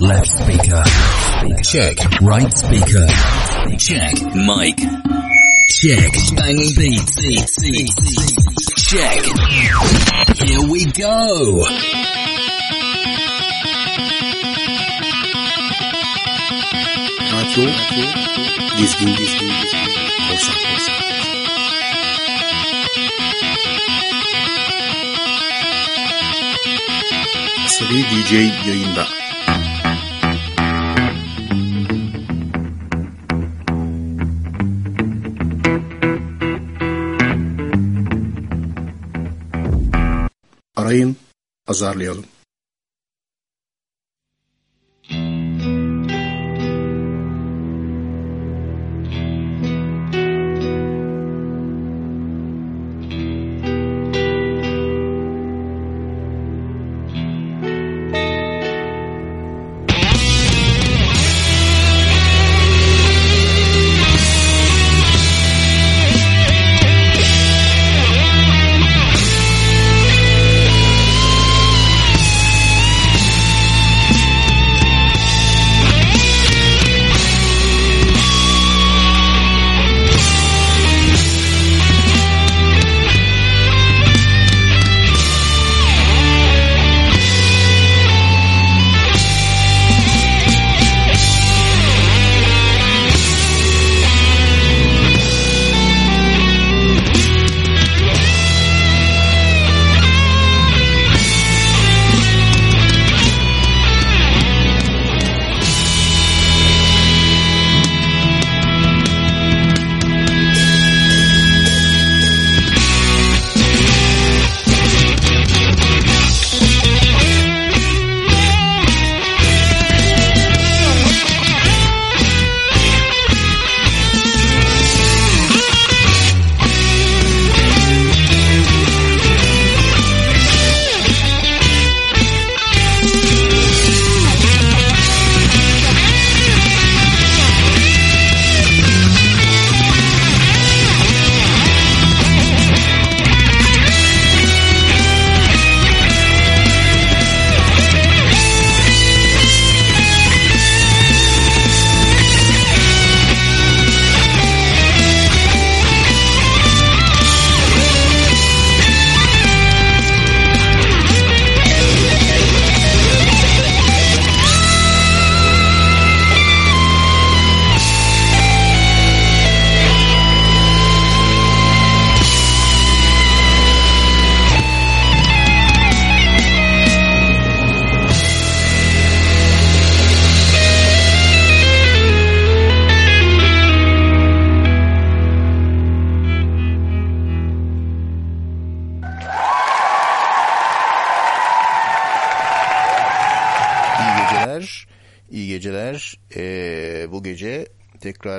Left speaker. Check. Right speaker. Check. Mic. Check. Banging beats. Check. Here we go. Dizgin Dizgin Dizgin Korsan Korsan Asabi DJ yayında. Arayın, azarlayalım.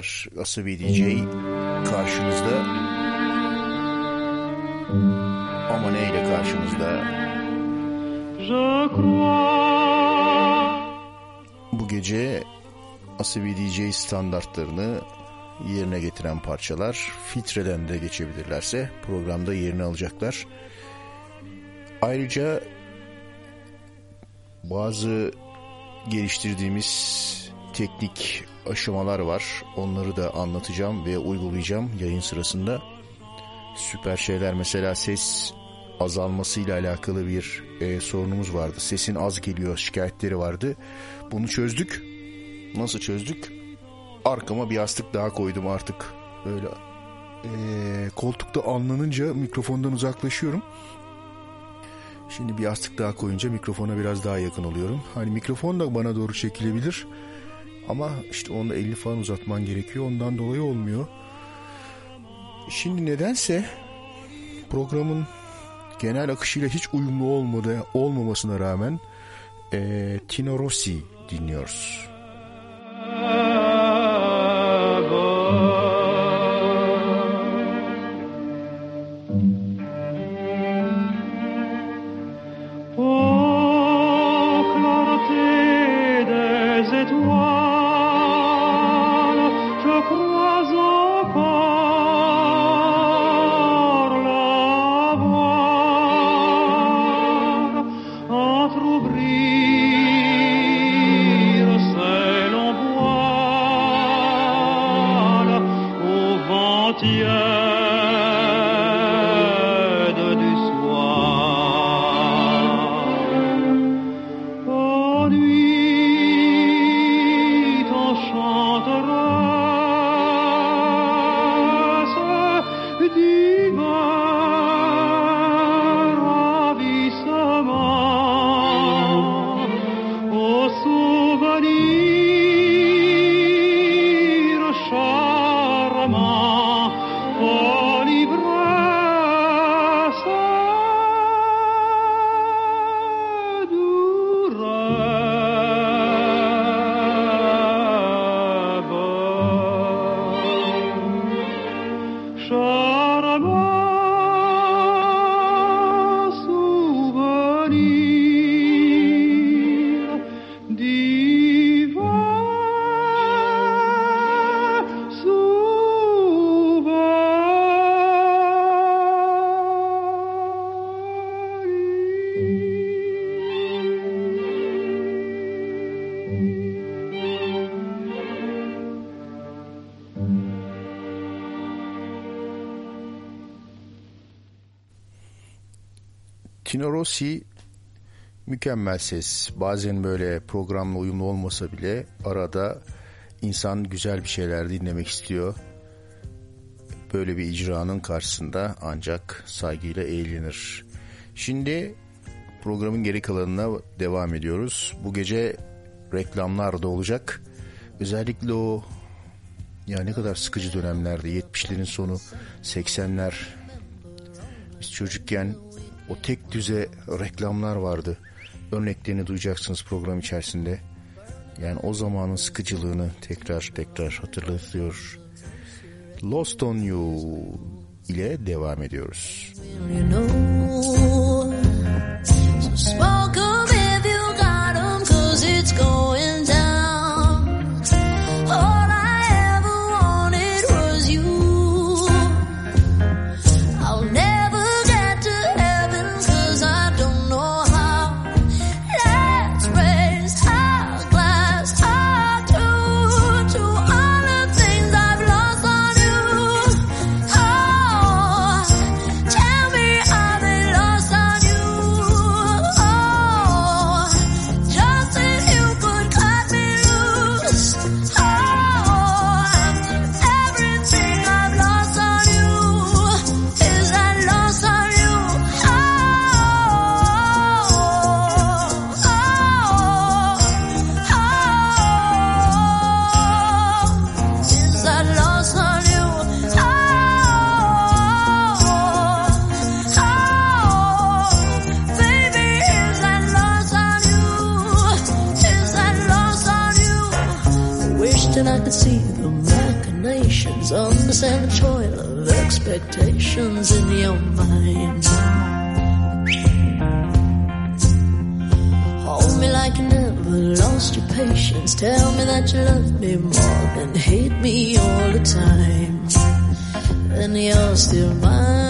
Tekrar Asabi DJ karşınızda. Ama neyle karşınızda? Bu gece Asabi DJ standartlarını yerine getiren parçalar filtreden de geçebilirlerse programda yerini alacaklar. Ayrıca bazı geliştirdiğimiz teknik aşamalar var. Onları da anlatacağım ve uygulayacağım yayın sırasında. Süper şeyler mesela ses azalmasıyla alakalı bir e, sorunumuz vardı. Sesin az geliyor şikayetleri vardı. Bunu çözdük. Nasıl çözdük? Arkama bir yastık daha koydum artık. Böyle e, koltukta anlanınca mikrofondan uzaklaşıyorum. Şimdi bir yastık daha koyunca mikrofona biraz daha yakın oluyorum. Hani mikrofon da bana doğru çekilebilir. Ama işte onu da 50 falan uzatman gerekiyor. Ondan dolayı olmuyor. Şimdi nedense programın genel akışıyla hiç uyumlu olmadı, olmamasına rağmen e, Tino Rossi dinliyoruz. Ô Rossi mükemmel ses. Bazen böyle programla uyumlu olmasa bile arada insan güzel bir şeyler dinlemek istiyor. Böyle bir icranın karşısında ancak saygıyla eğlenir. Şimdi programın geri kalanına devam ediyoruz. Bu gece reklamlar da olacak. Özellikle o ya ne kadar sıkıcı dönemlerde 70'lerin sonu 80'ler biz çocukken o tek düze reklamlar vardı. Örneklerini duyacaksınız program içerisinde. Yani o zamanın sıkıcılığını tekrar tekrar hatırlatıyor. Lost on You ile devam ediyoruz. You know, and I could see the machinations, understand the toil of expectations in your mind. Hold me like you never lost your patience. Tell me that you love me more than hate me all the time. And you're still mine.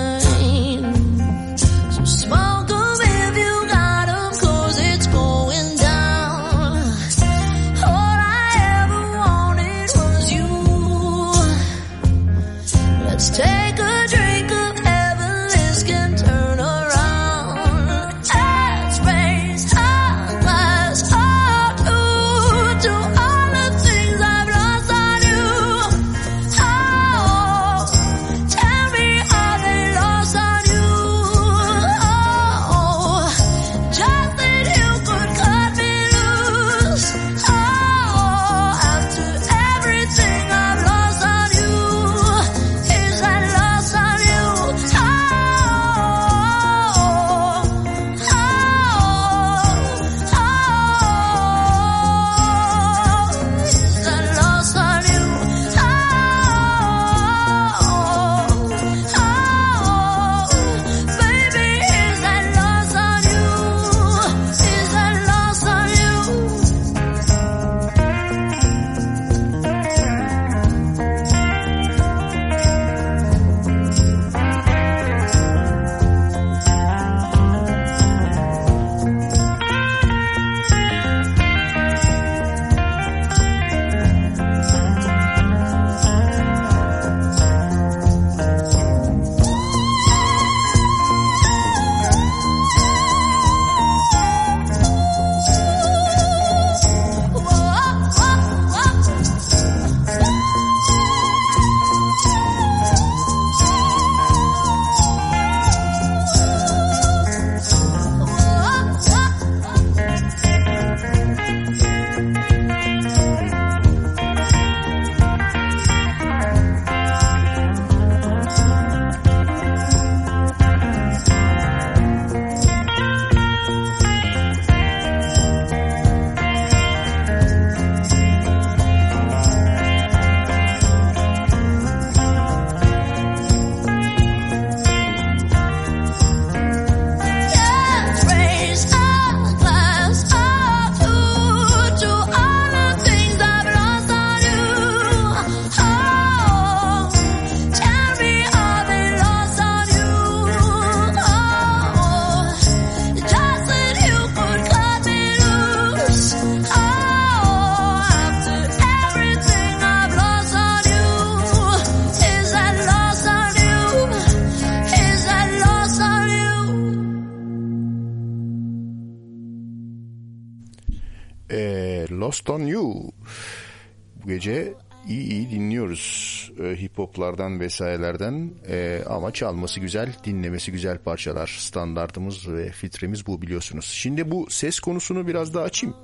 Hip hoplardan vesairelerden Ee, ama çalması güzel, dinlemesi güzel parçalar. Standartımız ve filtremiz bu biliyorsunuz. Şimdi bu ses konusunu biraz daha açayım.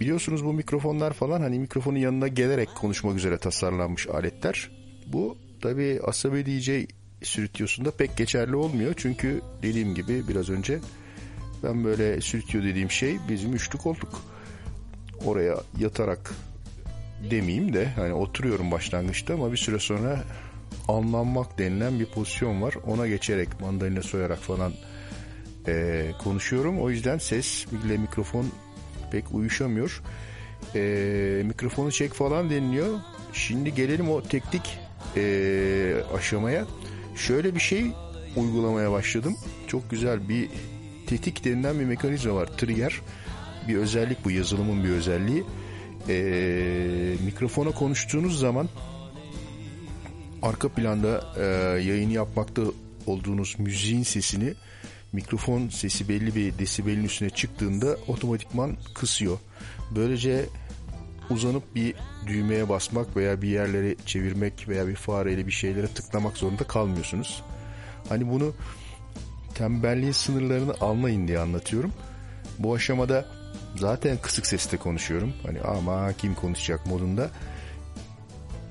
Biliyorsunuz bu mikrofonlar falan hani mikrofonun yanına gelerek konuşmak üzere tasarlanmış aletler. Bu tabi Asabi DJ stüdyosunda pek geçerli olmuyor. Çünkü dediğim gibi biraz önce ben böyle stüdyo dediğim şey bizim üçlü koltuk. Oraya yatarak demeyeyim de hani oturuyorum başlangıçta ama bir süre sonra anlanmak denilen bir pozisyon var. Ona geçerek mandalina soyarak falan eee, konuşuyorum. O yüzden ses ile mikrofon pek uyuşamıyor. Eee, mikrofonu çek falan deniliyor. Şimdi gelelim o teknik eee, aşamaya. Şöyle bir şey uygulamaya başladım. Çok güzel bir tetik denilen bir mekanizma var. Trigger bir özellik bu yazılımın bir özelliği. Eee, mikrofona konuştuğunuz zaman arka planda e, yayın yapmakta olduğunuz müziğin sesini mikrofon sesi belli bir desibelin üstüne çıktığında otomatikman kısıyor. Böylece uzanıp bir düğmeye basmak veya bir yerleri çevirmek veya bir fareyle bir şeylere tıklamak zorunda kalmıyorsunuz. Hani bunu tembelliğin sınırlarını anlayın diye anlatıyorum. Bu aşamada zaten kısık sesle konuşuyorum. Hani ama kim konuşacak modunda.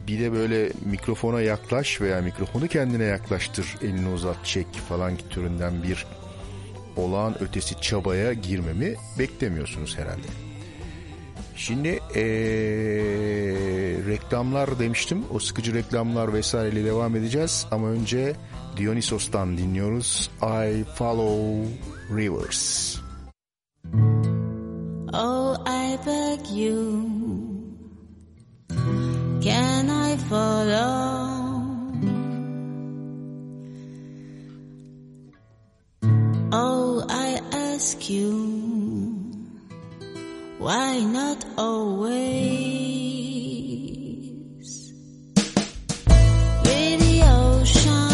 Bir de böyle mikrofona yaklaş veya mikrofonu kendine yaklaştır, elini uzat, çek falan türünden bir olağan ötesi çabaya girmemi beklemiyorsunuz herhalde. Şimdi eee, reklamlar demiştim. O sıkıcı reklamlar vesaireyle devam edeceğiz. Ama önce Dionysos'tan dinliyoruz. I Follow Rivers. Oh, I beg you, can I follow? Oh, I ask you, why not always? With the ocean,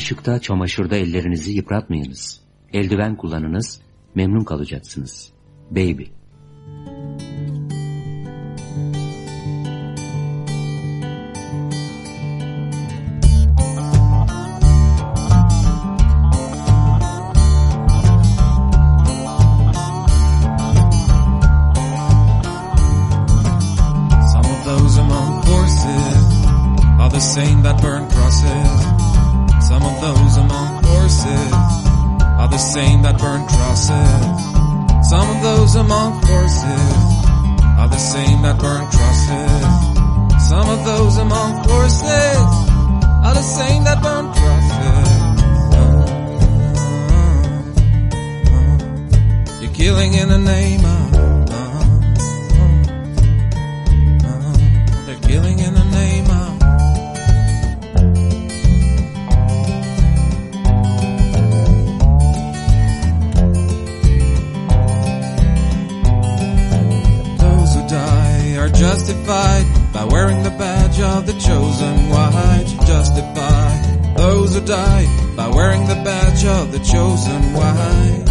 bulaşıkta, çamaşırda ellerinizi yıpratmayınız. Eldiven kullanınız, memnun kalacaksınız. Baby. Same that burn crosses. Some of those among horses are the same that burn crosses. Some of those among horses are the same that burn crosses. You're killing in the name of. Of the chosen white. Justify those who die by wearing the badge of the chosen white.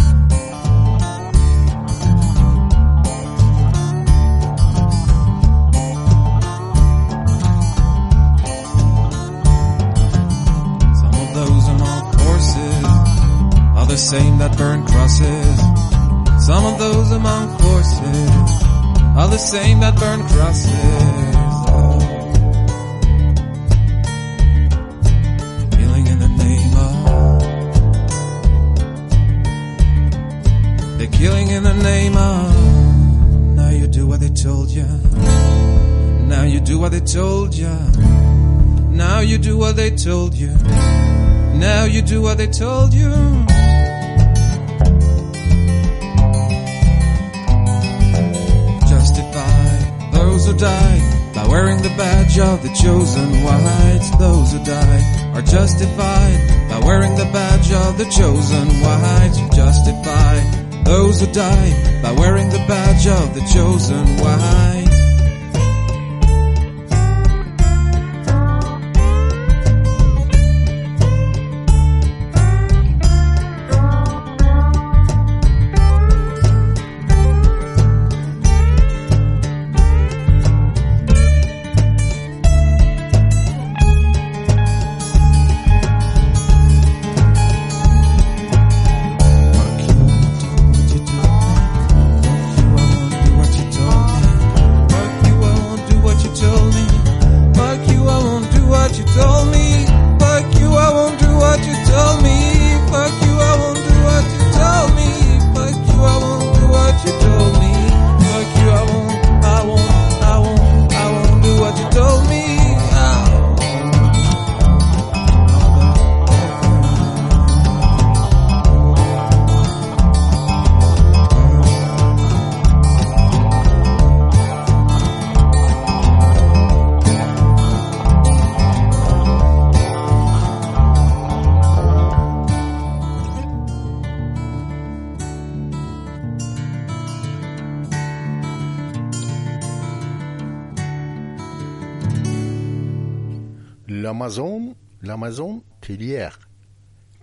Some of those among horses are the same that burn crosses. Some of those among horses are the same that burn crosses. Killing in the name of. Now you do what they told you. Now you do what they told you. Now you do what they told you. Now you do what they told you. Justify those who die by wearing the badge of the chosen whites. Those who die are justified by wearing the badge of the chosen whites. Justify those who die by wearing the badge of the chosen white.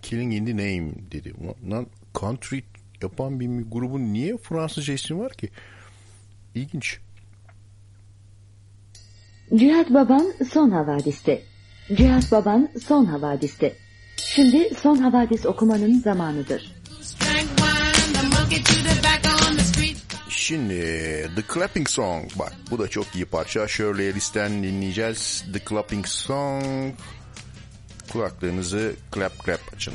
Killing in the Name dedi. Lan country yapan bir grubun niye Fransızca ismi var ki? İlginç. Cihat Baban Son Havadis'te. Cihat Baban Son Havadis'te. Şimdi Son Havadis okumanın zamanıdır. Şimdi The Clapping Song. Bak bu da çok iyi parça. Shirley Ellis'ten dinleyeceğiz. The Clapping Song. Kulaklarınızı clap clap açın.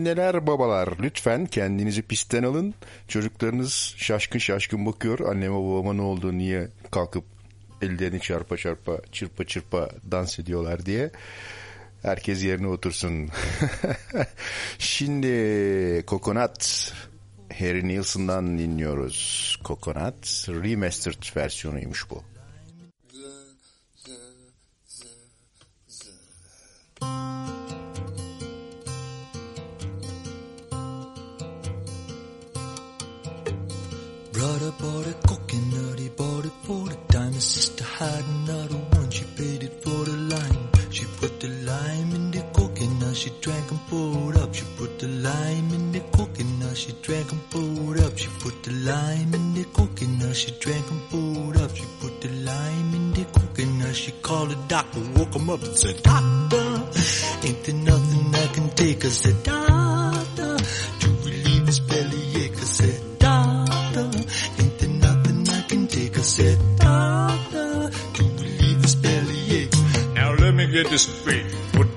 Anneler babalar lütfen kendinizi pistten alın. Çocuklarınız şaşkın şaşkın bakıyor. Anneme babama ne oldu niye kalkıp ellerini çarpa çarpa çırpa çırpa dans ediyorlar diye. Herkes yerine otursun. Şimdi Kokonat Harry Nilsson'dan dinliyoruz. Kokonat Remastered versiyonuymuş bu. i bought a coconut, he bought it for the dime. His sister had another one, she paid it for the lime. She put the lime in the coconut, she drank and pulled up. She put the lime in the coconut, she drank and pulled up. She put the lime in the coconut, she drank and pulled up. She put the lime in the coconut, she called the doctor, woke him up and said, Doctor, ain't there nothing I can take? I said, Doctor. ready to speak.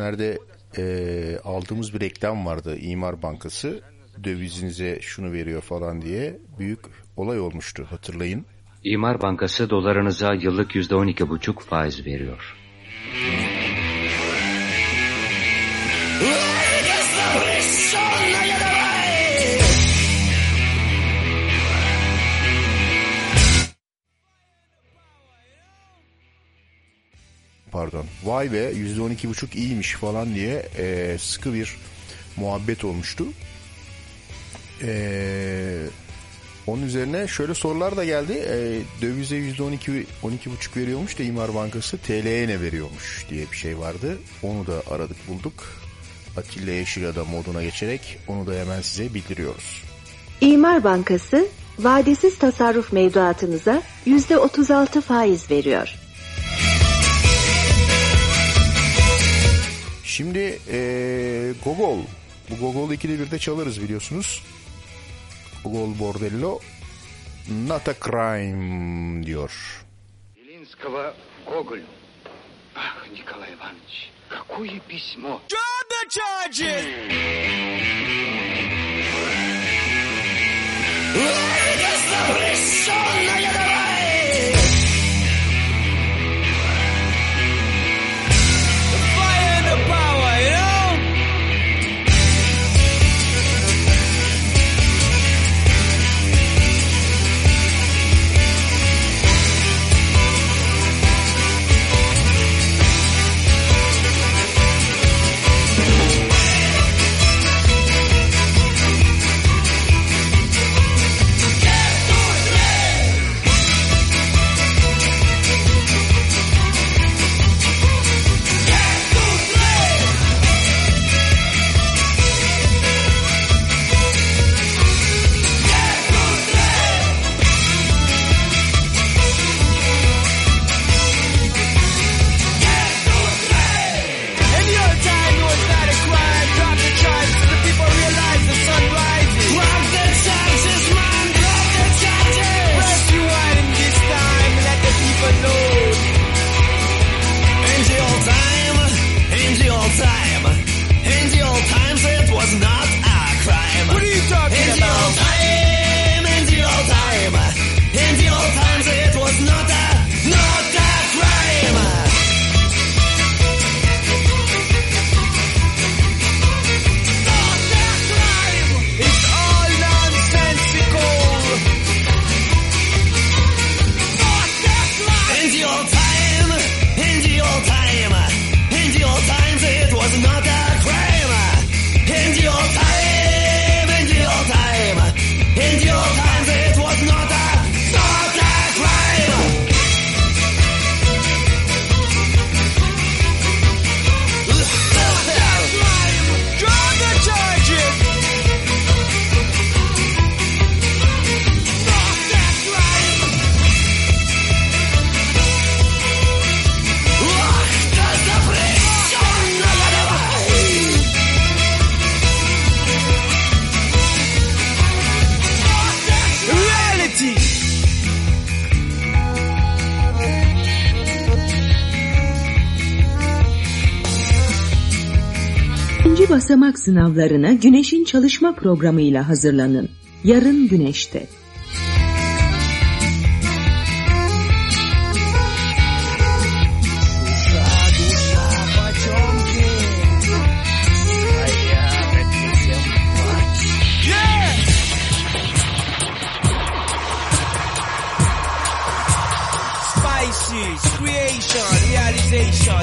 Geçenlerde e, aldığımız bir reklam vardı İmar Bankası dövizinize şunu veriyor falan diye büyük olay olmuştu hatırlayın. İmar Bankası dolarınıza yıllık yüzde on iki buçuk faiz veriyor. Vay be %12,5 iyiymiş falan diye e, sıkı bir muhabbet olmuştu. E, onun üzerine şöyle sorular da geldi. E, dövize %12 12,5 veriyormuş da İmar Bankası TL'ye ne veriyormuş diye bir şey vardı. Onu da aradık bulduk. Atilla Yeşilada moduna geçerek onu da hemen size bildiriyoruz. İmar Bankası, vadesiz tasarruf mevduatınıza %36 faiz veriyor. Şimdi eee Gogol. Bu Gogol 2'de 1'de çalarız biliyorsunuz. Gogol Bordello. Not a crime diyor. Белинского Гоголю. Ах, Николай Иванович, какое письмо! Any sınavlarına Güneş'in çalışma programıyla hazırlanın. Yarın Güneş'te.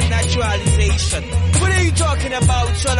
Naturalization. What are you talking about? All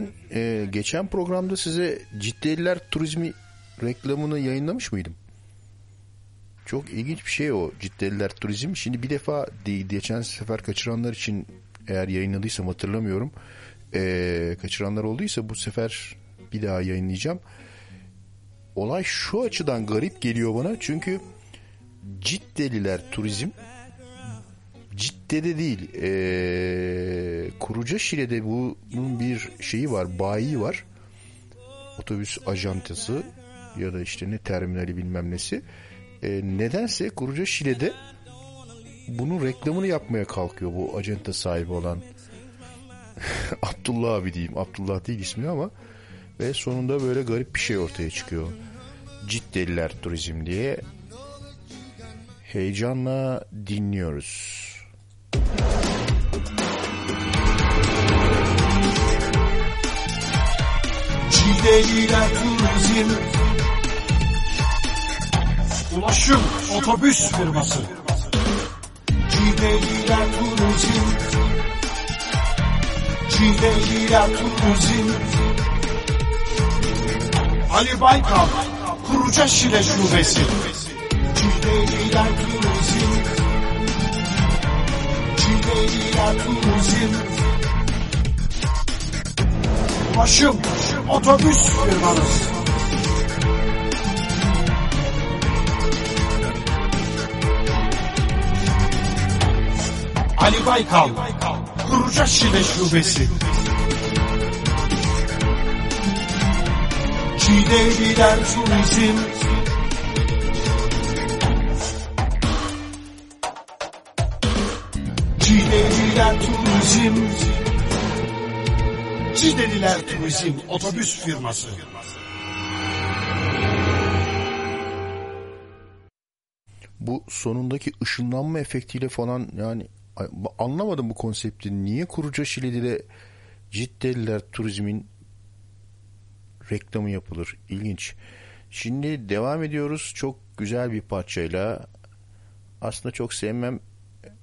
Ben e, geçen programda size Ciddeliler Turizmi reklamını yayınlamış mıydım? Çok ilginç bir şey o Ciddeliler Turizm. Şimdi bir defa de- geçen sefer kaçıranlar için eğer yayınladıysam hatırlamıyorum. E, kaçıranlar olduysa bu sefer bir daha yayınlayacağım. Olay şu açıdan garip geliyor bana. Çünkü Ciddeliler Turizm Cidde'de değil ee, Kuruca Şile'de bunun bir şeyi var bayi var. Otobüs ajantası ya da işte ne terminali bilmem nesi. Ee, nedense Kuruca Şile'de bunun reklamını yapmaya kalkıyor bu ajanta sahibi olan. Abdullah abi diyeyim. Abdullah değil ismi ama. Ve sonunda böyle garip bir şey ortaya çıkıyor. Ciddeliler Turizm diye. Heyecanla dinliyoruz. Cideliler Turizm Ulaşım Otobüs Firması. Cideliler Turizm. Cideliler Turizm. Ali Baykal Kuruca Şile Şubesi. Cideliler Turizm Turizm Ulaşım Otobüs firmanız. Ali Baykal, Kuruca Şile Şubesi. Çiğdeliler Turizm. Çiğdeliler Turizm. Cideliler Turizm Otobüs Firması. Bu sonundaki ışınlanma efektiyle falan yani anlamadım bu konsepti. Niye Kuruca Şile'de Ciddeliler Turizm'in reklamı yapılır? İlginç. Şimdi devam ediyoruz çok güzel bir parçayla. Aslında çok sevmem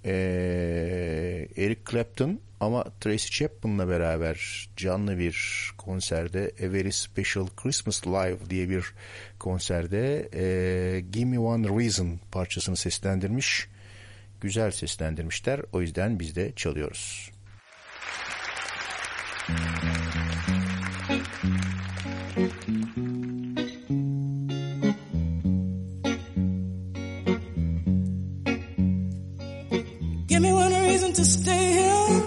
ee, Eric Clapton ama Tracy Chapman'la beraber canlı bir konserde A Very Special Christmas Live diye bir konserde ee, Give Me One Reason parçasını seslendirmiş. Güzel seslendirmişler. O yüzden biz de çalıyoruz. Give me one reason to stay here.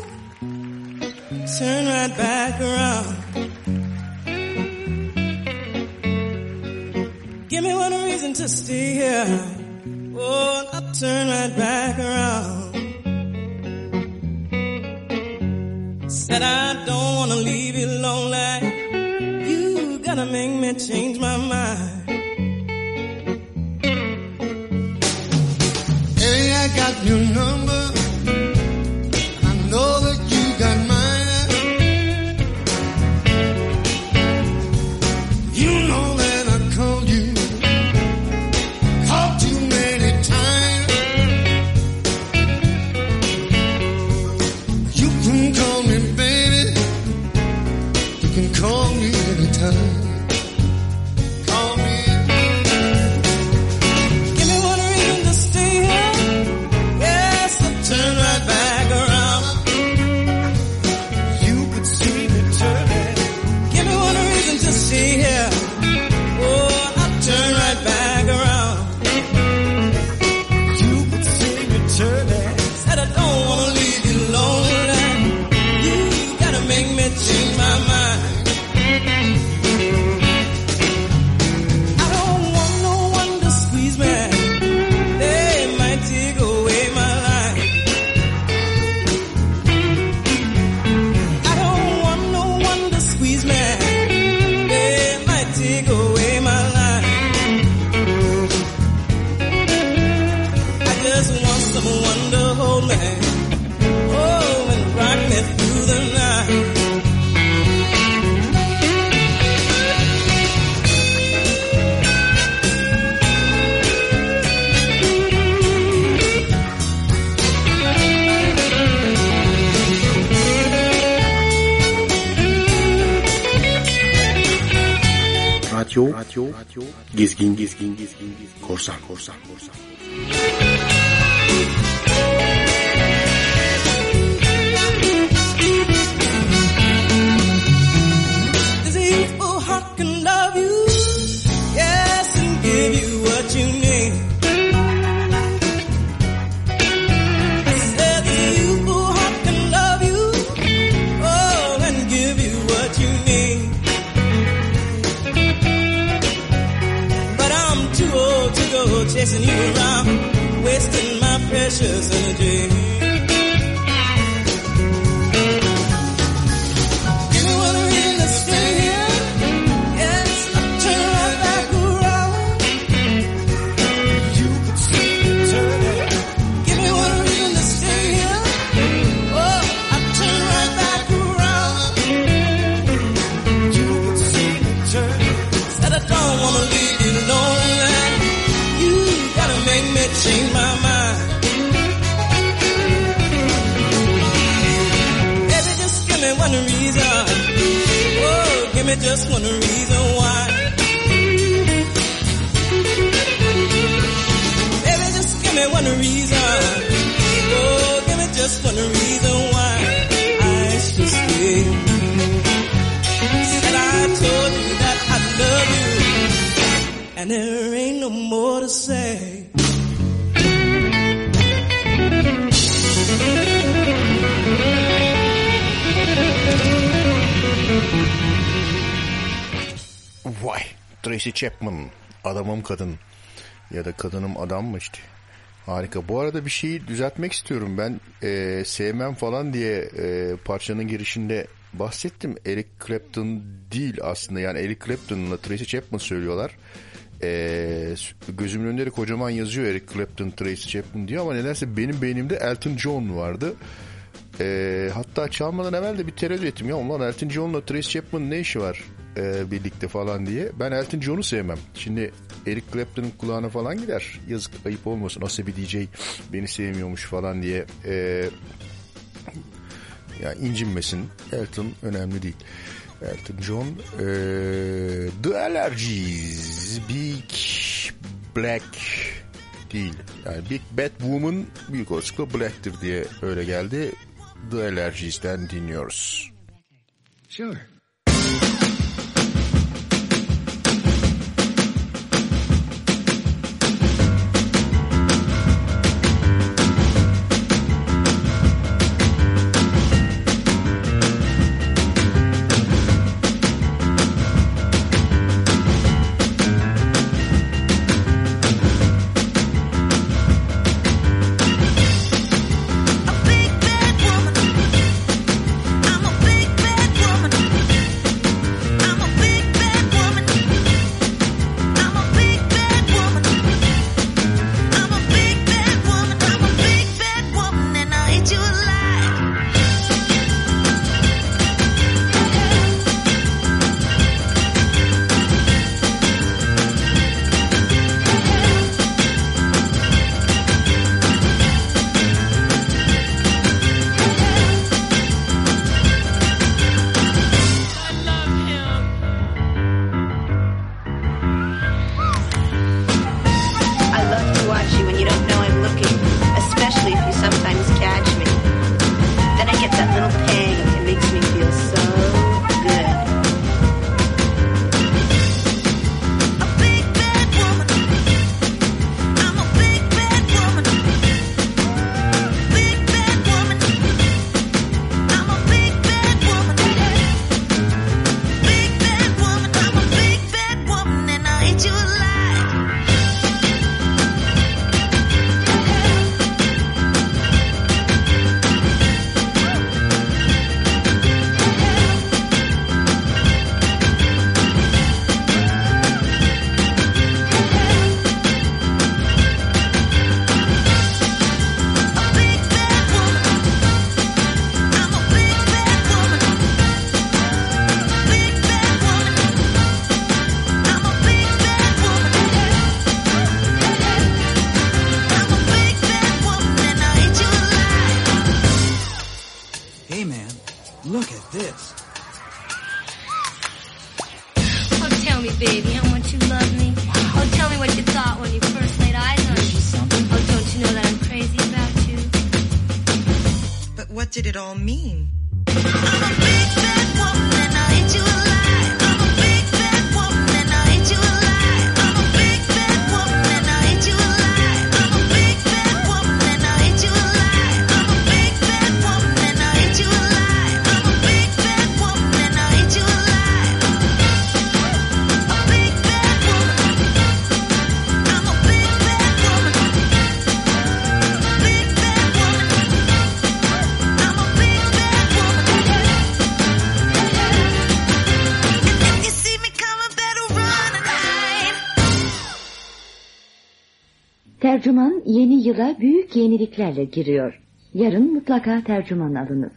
Turn right back around. Give me one reason to stay here. Oh, I'll turn right back around. Said I don't wanna leave you lonely. You gotta make me change my mind. Hey, I got your number. Da kadınım adam mı işte. Harika. Bu arada bir şeyi düzeltmek istiyorum. Ben e, sevmem falan diye e, parçanın girişinde bahsettim. Eric Clapton değil aslında. Yani Eric Clapton'la Tracy Chapman söylüyorlar. E, gözümün de kocaman yazıyor Eric Clapton, Tracy Chapman diyor ama nedense benim beynimde Elton John vardı. E, hatta çalmadan evvel de bir tereddüt ettim. Ya ulan Elton John'la Tracy Chapman ne işi var e, birlikte falan diye. Ben Elton John'u sevmem. Şimdi Eric Clapton'ın kulağına falan gider. Yazık ayıp olmasın. Nasıl bir DJ beni sevmiyormuş falan diye. E, ya incinmesin. Elton önemli değil. Elton John e, The Allergies Big Black değil. Yani Big Bad Woman büyük olasılıkla Black'tir diye öyle geldi. The Allergies'ten dinliyoruz. Sure. all mean? Tercüman yeni yıla büyük yeniliklerle giriyor. Yarın mutlaka tercüman alınız.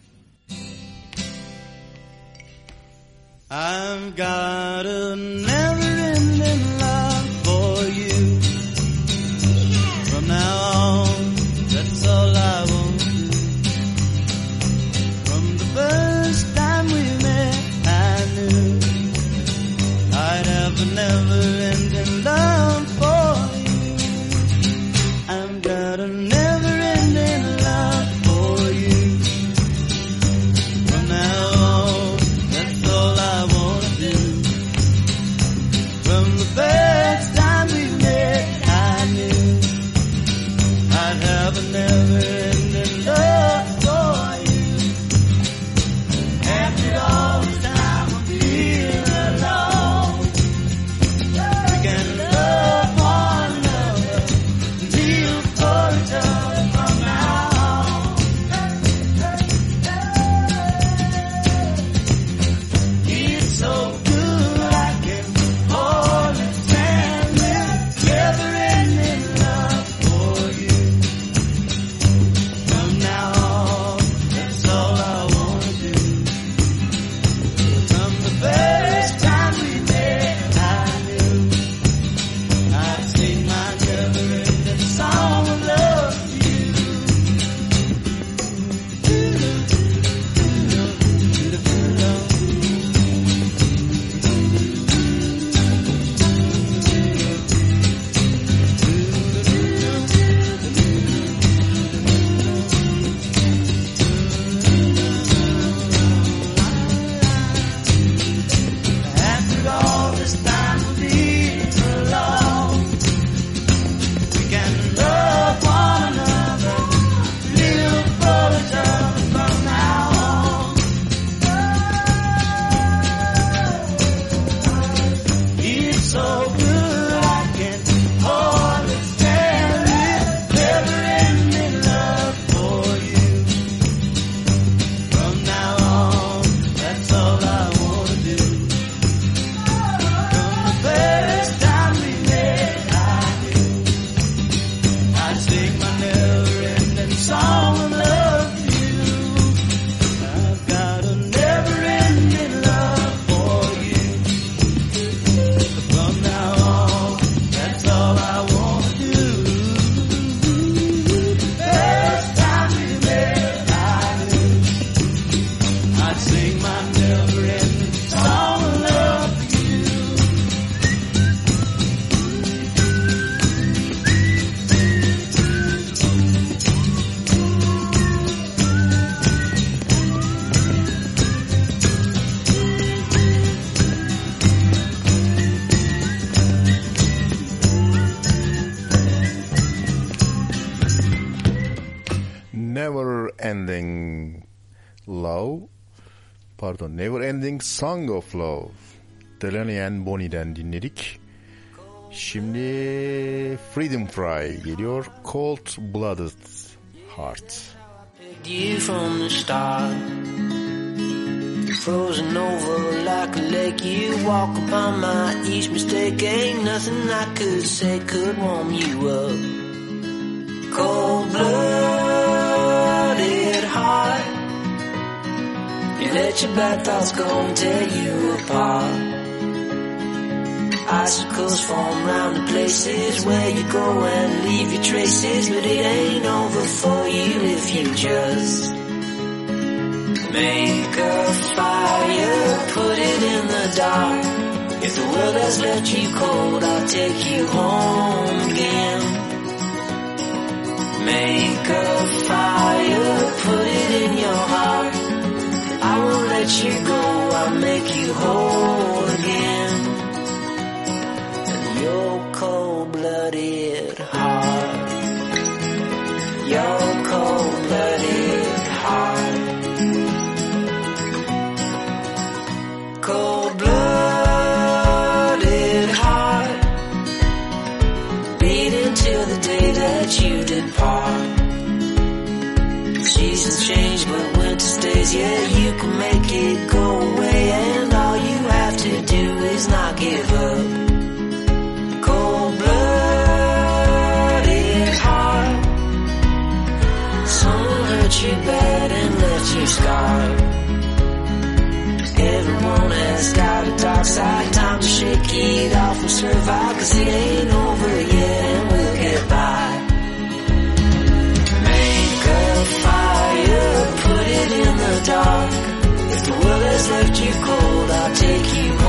Morning Song of Love. Delaney Bonnie'den dinledik. Şimdi Freedom Fry geliyor. Cold Blooded Heart. You from the start Frozen over like a lake You walk upon my each mistake Ain't nothing I could say Could warm you up Cold blood You let your bad thoughts go and tear you apart. Icicles form round the places where you go and leave your traces, but it ain't over for you if you just make a fire, put it in the dark. If the world has left you cold, I'll take you home again. Make a fire, put it in your heart let you go, I'll make you whole again. And your cold-blooded heart, Yeah, you can make it go away, and all you have to do is not give up. Cold-blooded heart. Someone hurt you bad and left you scarred. Everyone has got a dark side. Time to shake it off and survive, cause it ain't over yet, cold, I'll take you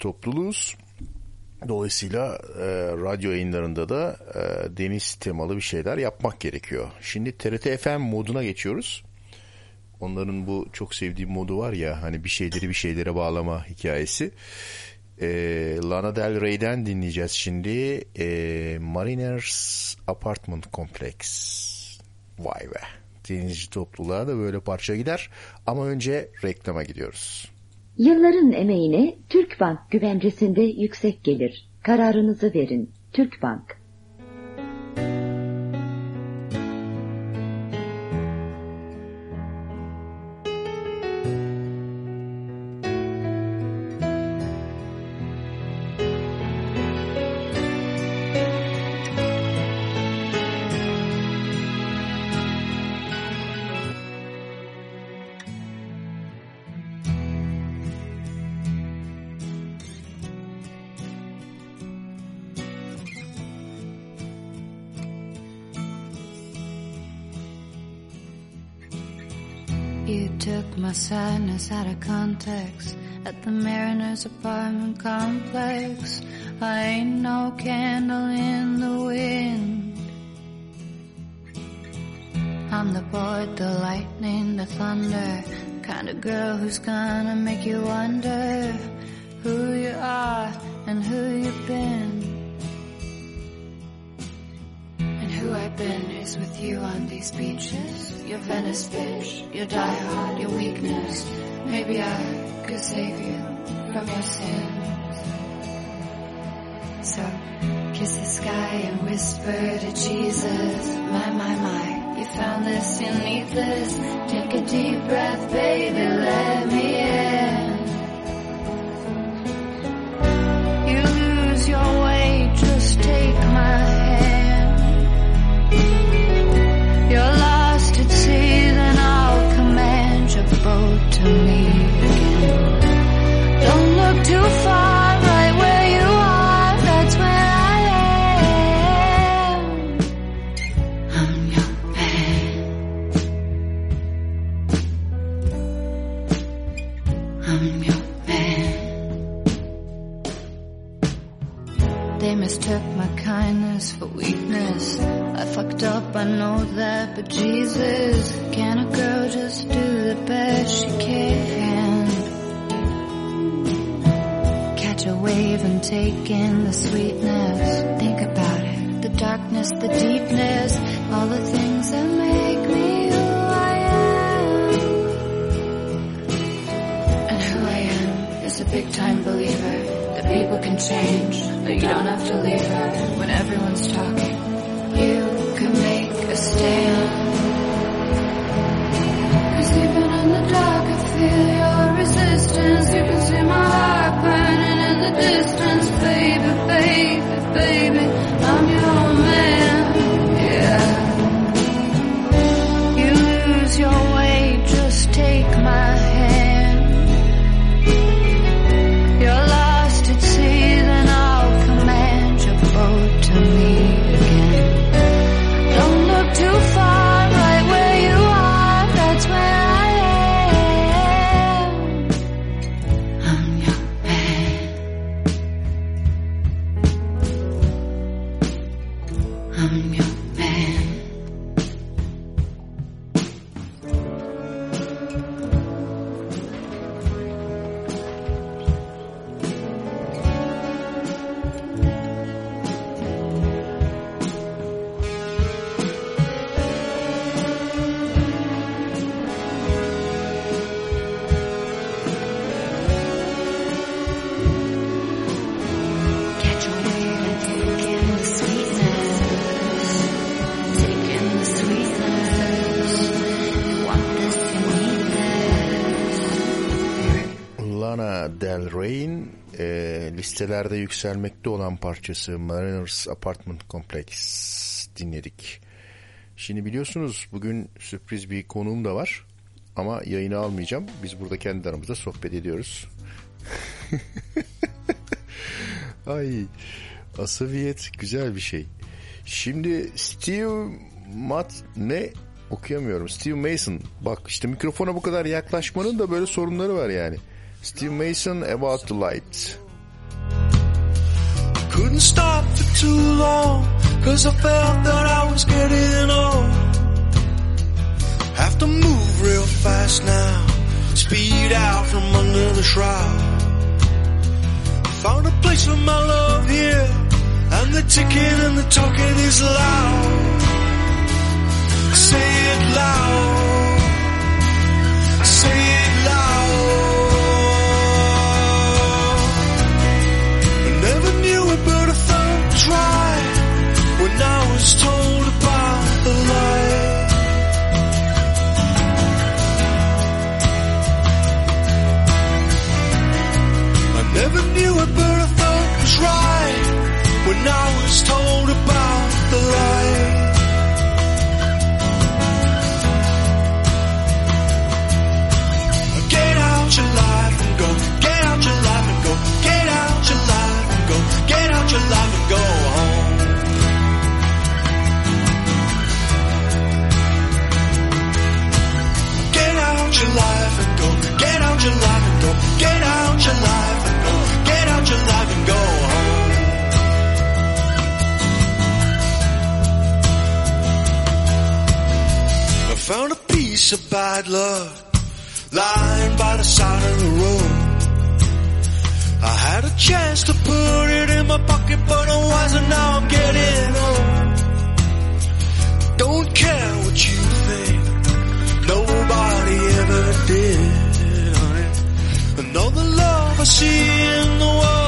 topluluğuz. Dolayısıyla e, radyo yayınlarında da e, deniz temalı bir şeyler yapmak gerekiyor. Şimdi TRT FM moduna geçiyoruz. Onların bu çok sevdiğim modu var ya hani bir şeyleri bir şeylere bağlama hikayesi. E, Lana Del Rey'den dinleyeceğiz şimdi. E, Mariners Apartment Complex. Vay be. Denizci topluluğa da böyle parça gider. Ama önce reklama gidiyoruz. Yılların emeğine Türkbank güvencesinde yüksek gelir. Kararınızı verin. Türkbank. You sadness out of context at the Mariners apartment complex. I ain't no candle in the wind. I'm the board, the lightning, the thunder, kind of girl who's gonna make you wonder who you are and who you've been. Who I've been is with you on these beaches. Your Venice bitch, your diehard, your weakness. Maybe I could save you from your sins. So kiss the sky and whisper to Jesus. My, my, my, you found this, you need this. Take a deep breath, baby, let me in. You lose your way, just take my hand. Mistook my kindness for weakness. I fucked up, I know that, but Jesus, can a girl just do the best she can? Catch a wave and take in the sweetness. Think about it, the darkness, the deepness, all the things that make me who I am. And who I am is a big time believer that people can change, that you don't have to leave her when everyone's talking. You can make a stand. Cause even in the dark I feel your resistance. Listelerde yükselmekte olan parçası Mariners Apartment Complex dinledik. Şimdi biliyorsunuz bugün sürpriz bir konuğum da var. Ama yayını almayacağım. Biz burada kendi aramızda sohbet ediyoruz. Ay asabiyet güzel bir şey. Şimdi Steve Mat ne okuyamıyorum. Steve Mason. Bak işte mikrofona bu kadar yaklaşmanın da böyle sorunları var yani. Steve Mason About the Light. Couldn't stop for too long, cause I felt that I was getting old. Have to move real fast now, speed out from under the shroud. Found a place for my love here, and the ticking and the talking is loud. Say it loud, say it right when I was told about the light. Get out your life and go. Get out your life and go. Get out your life and go. Get out your life and go home. Get out your life and go. Get out your life piece of bad luck lying by the side of the road. I had a chance to put it in my pocket, but I wasn't. Now I'm getting old. Don't care what you think. Nobody ever did, the love I see in the world,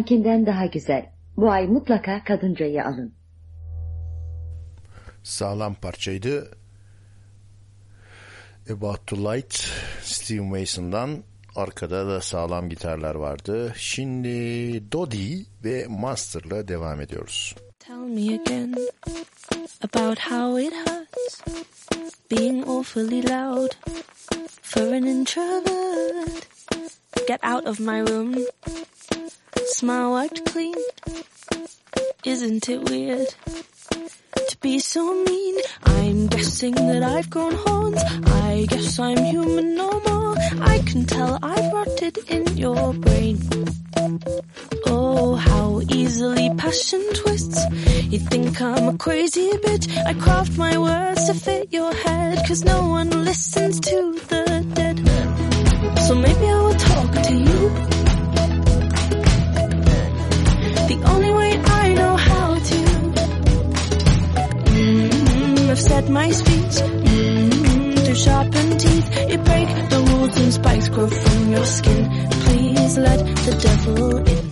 zamankinden daha güzel. Bu ay mutlaka kadıncayı alın. Sağlam parçaydı. About to Light Steve Mason'dan arkada da sağlam gitarlar vardı. Şimdi Dodi ve Master'la devam ediyoruz. Tell me again about how it hurts being awfully loud for an introvert. Get out of my room. Smile wiped clean. Isn't it weird to be so mean? I'm guessing that I've grown horns. I guess I'm human no more. I can tell I've rotted in your brain. Oh, how easily passion twists. You think I'm a crazy bitch. I craft my words to fit your head. Cause no one listens to the dead. So maybe I will talk to you. I've my speech. Mm, through sharpened teeth, you break the rules and spikes grow from your skin. Please let the devil in.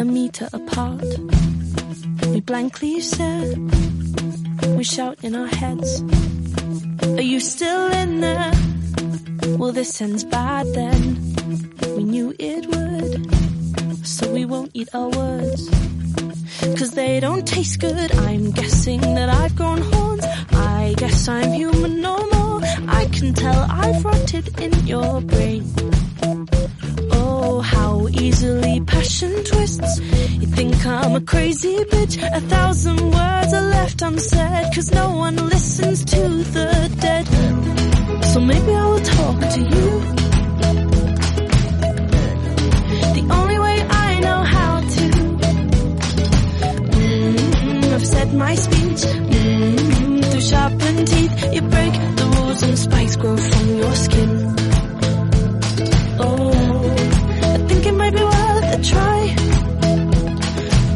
A meter apart, we blankly stare. We shout in our heads. Are you still in there? Well, this ends bad then. We knew it would, so we won't eat our words. Cause they don't taste good. I'm guessing that I've grown horns. I guess I'm human no more. I can tell I've rotted in your brain. Oh, how easily passion twists. You think I'm a crazy bitch. A thousand words are left unsaid. Cause no one listens to the dead. So maybe I will talk to you. The only Mm, my speech. Mm, through sharpened teeth, you break the rules and spikes grow from your skin. Oh, I think it might be worth a try.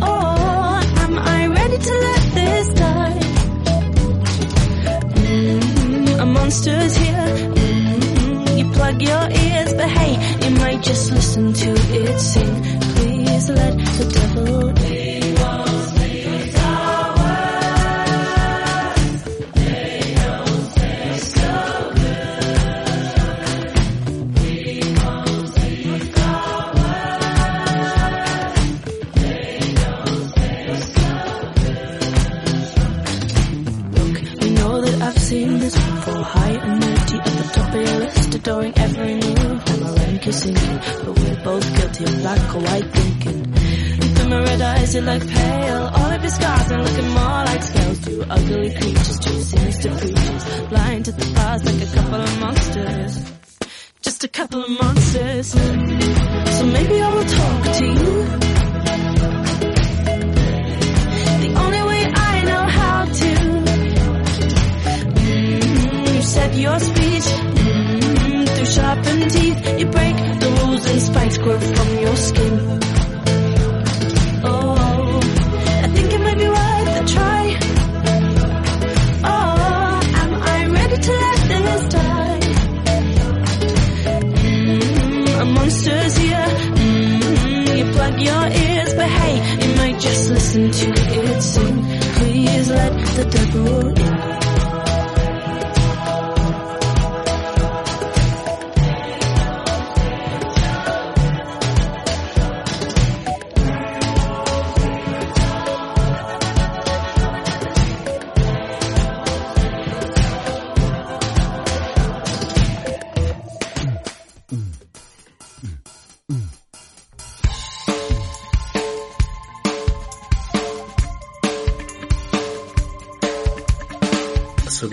Oh, am I ready to let this die? Mm, a monster's here. Mm, you plug your ears, but hey, you might just listen to it sing. Please let the devil in. Adoring every my rank is sinking, but we're both guilty of black or white thinking. Through my red eyes, you look pale. All of your scars are looking more like scales. Two ugly creatures, two sinister creatures, blind to the past like a couple of monsters. Just a couple of monsters. So maybe I will talk to you. The only way I know how to. Mm, you said your speech teeth. You break the rules and spikes grow from your skin. Oh, I think it might be worth a try. Oh, am I ready to let this die? Mm, monster's here. Mm, you plug your ears, but hey, might just listen to it sing. Please let the devil in.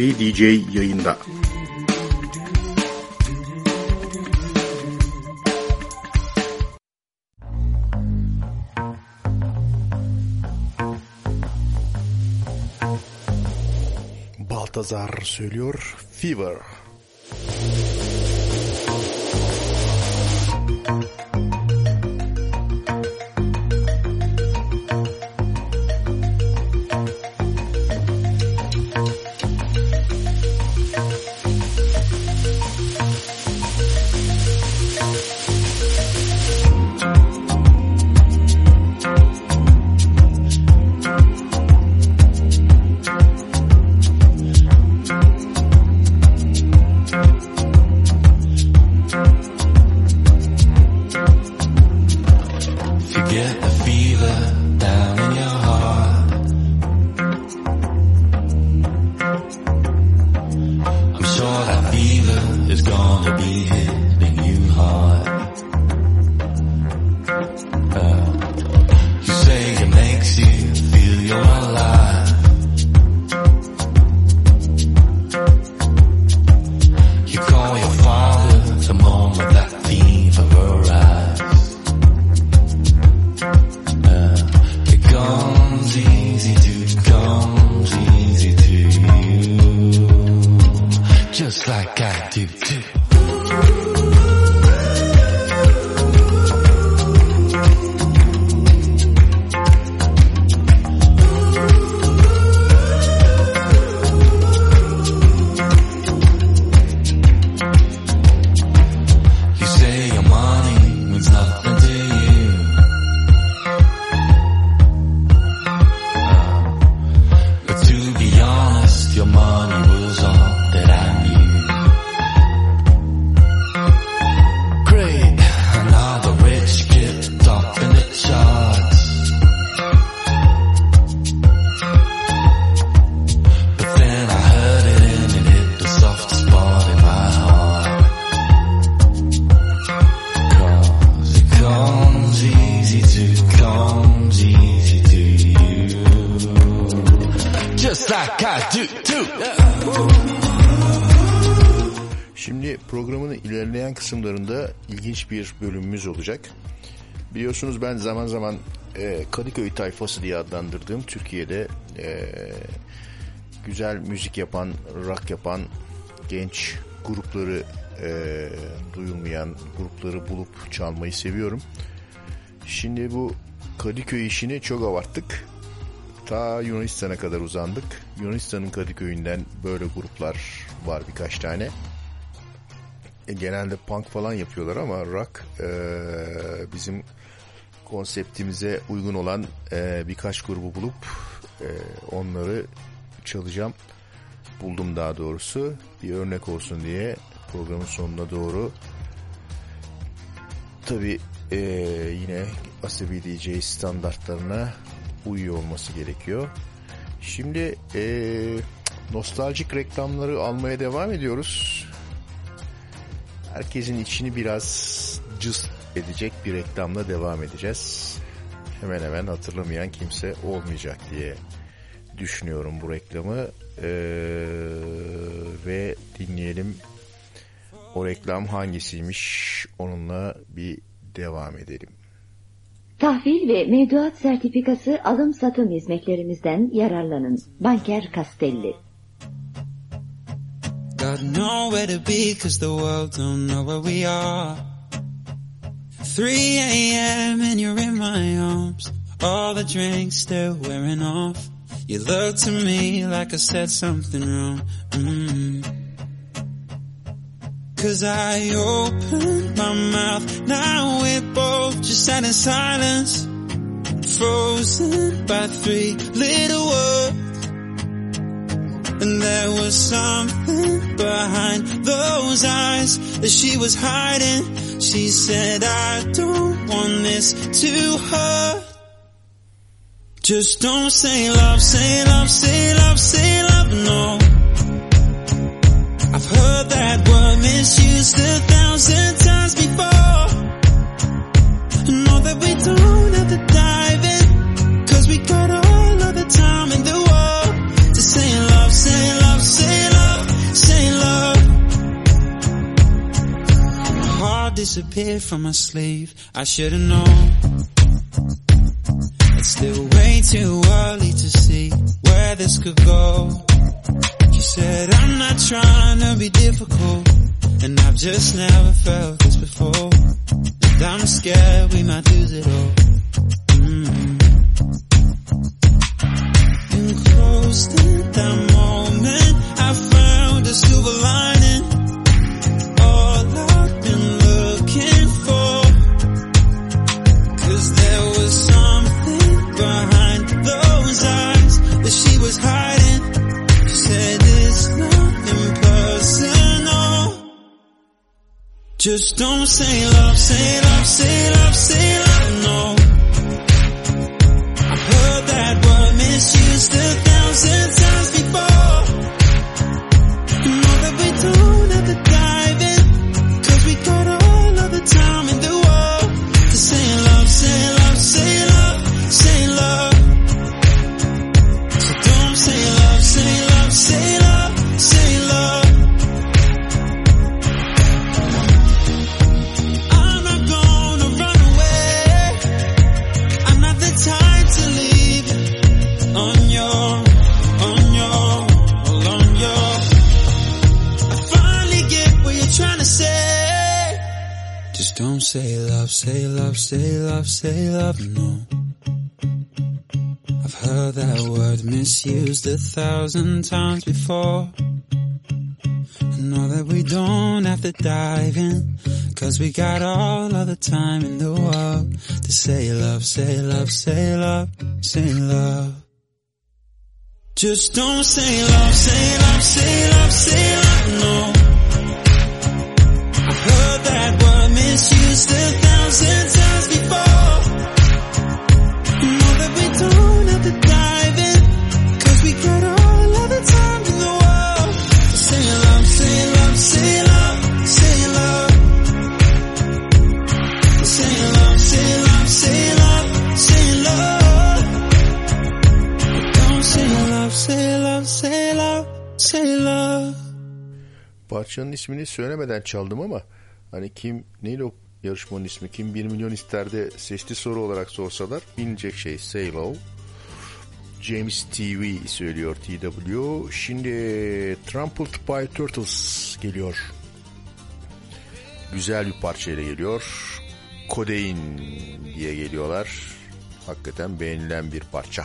Asabi DJ yayında. Baltazar söylüyor Fever. Bir bölümümüz olacak. Biliyorsunuz ben zaman zaman e, Kadıköy tayfası diye adlandırdığım Türkiye'de e, güzel müzik yapan, rock yapan genç grupları e, duyulmayan grupları bulup çalmayı seviyorum. Şimdi bu Kadıköy işini çok abarttık. Ta Yunanistan'a kadar uzandık. Yunanistan'ın Kadıköy'ünden böyle gruplar var birkaç tane. E, genelde punk falan yapıyorlar ama rock e, bizim konseptimize uygun olan e, birkaç grubu bulup e, onları çalacağım. Buldum daha doğrusu. Bir örnek olsun diye programın sonuna doğru. Tabi yine Asabi DJ standartlarına uyuyor olması gerekiyor. Şimdi e, nostaljik reklamları almaya devam ediyoruz. Herkesin içini biraz cız edecek bir reklamla devam edeceğiz. Hemen hemen hatırlamayan kimse olmayacak diye düşünüyorum bu reklamı. Ee, ve dinleyelim o reklam hangisiymiş onunla bir devam edelim. Tahvil ve mevduat sertifikası alım satım hizmetlerimizden yararlanın. Banker Castelli. Got nowhere to be cause the world don't know where we are. 3 a.m. and you're in my arms. All the drinks still wearing off. You look to me like I said something wrong. mm Cause I opened my mouth. Now we're both just sat in silence. Frozen by three little words. And there was something behind those eyes that she was hiding. She said, I don't want this to hurt. Just don't say love, say love, say love, say love, no. I've heard that word misused a thousand times disappeared from my sleeve, I should've known. It's still way too early to see where this could go. She said, I'm not trying to be difficult, and I've just never felt this before. And I'm scared we might lose it all. Mm. And close in that moment, I found a silver lining. Was hiding. She said it's nothing personal. Just don't say love, say love, say love, say love, no. I've heard that word misused a thousand times love, say love, say love, say love, no. I've heard that word misused a thousand times before. Know that we don't have to dive in, cause we got all of the time in the world to say love, say love, say love, say love. Just don't say love, say love, say love, say love, no. I've heard that word misused a Parçanın ismini söylemeden çaldım ama hani kim neydi o yarışmanın ismi kim 1 milyon isterde sesli soru olarak sorsalar bilinecek şey Say Love. James TV söylüyor TW. Şimdi Trampled by Turtles geliyor. Güzel bir parçayla geliyor. Kodein diye geliyorlar. Hakikaten beğenilen bir parça.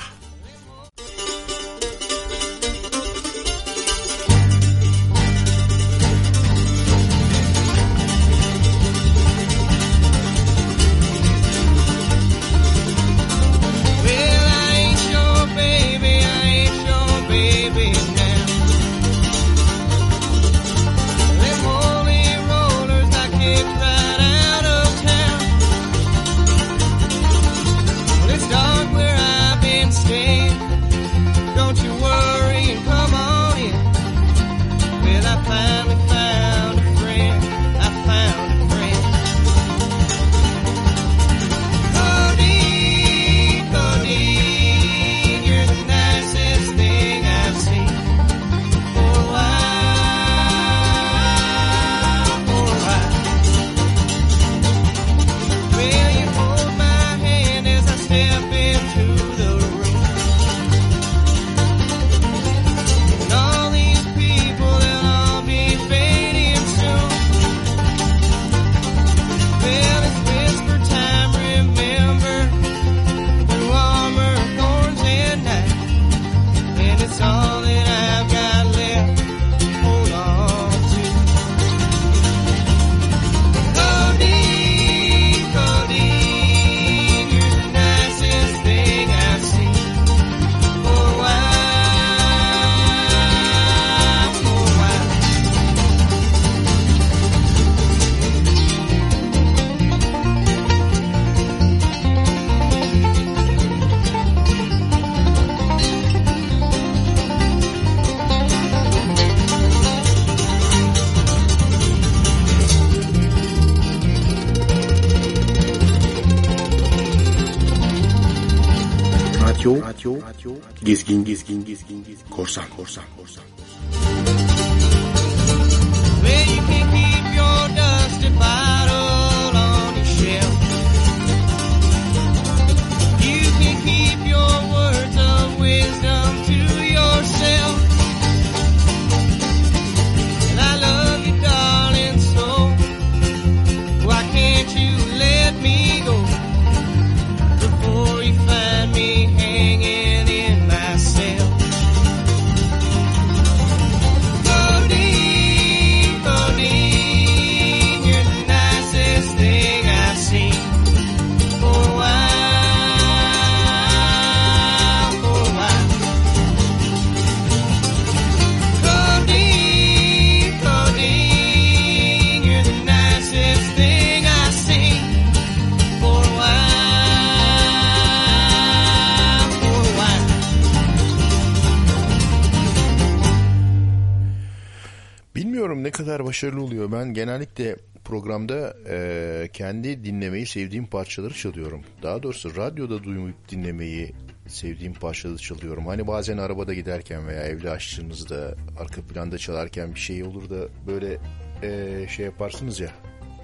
Başarılı oluyor. Ben genellikle programda e, kendi dinlemeyi sevdiğim parçaları çalıyorum. Daha doğrusu radyoda duyup dinlemeyi sevdiğim parçaları çalıyorum. Hani bazen arabada giderken veya evde açtığınızda arka planda çalarken bir şey olur da böyle e, şey yaparsınız ya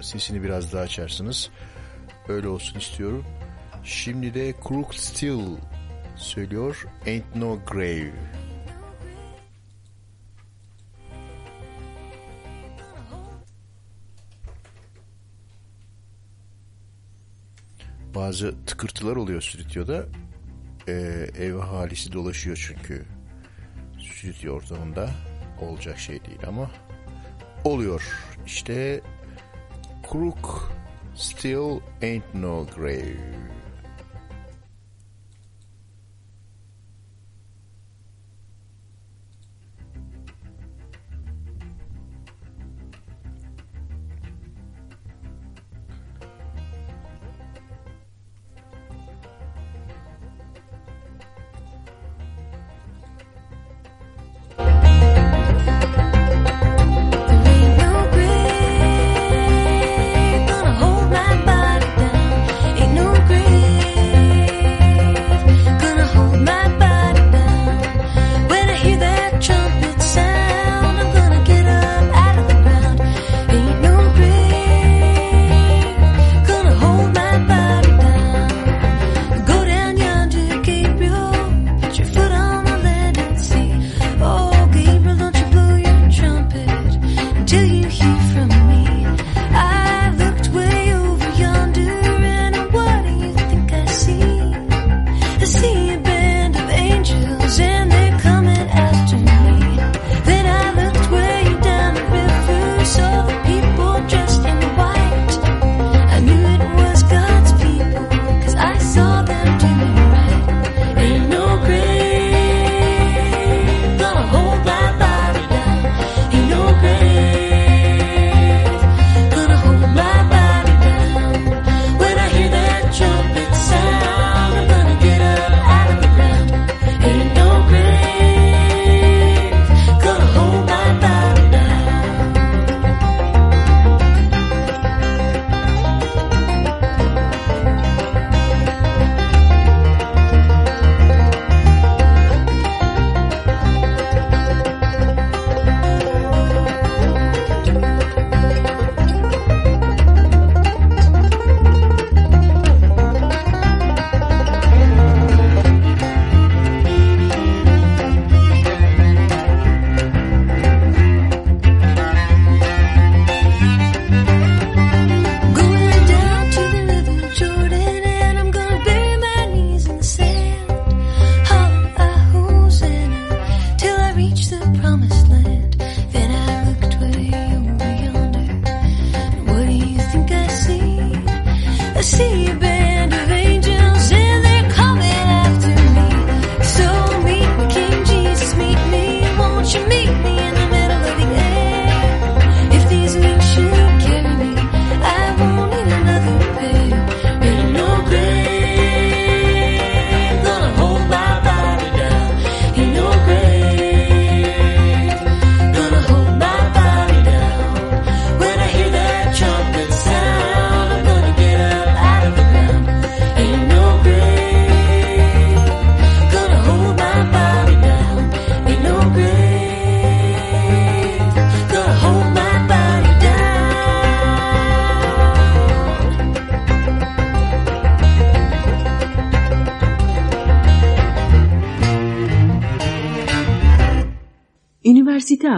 sesini biraz daha açarsınız. Öyle olsun istiyorum. Şimdi de Crook Still söylüyor Ain't No Grave. bazı tıkırtılar oluyor stüdyoda. E, ev halisi dolaşıyor çünkü. Stüdyo ortamında olacak şey değil ama oluyor. İşte Crook Still Ain't No Grave.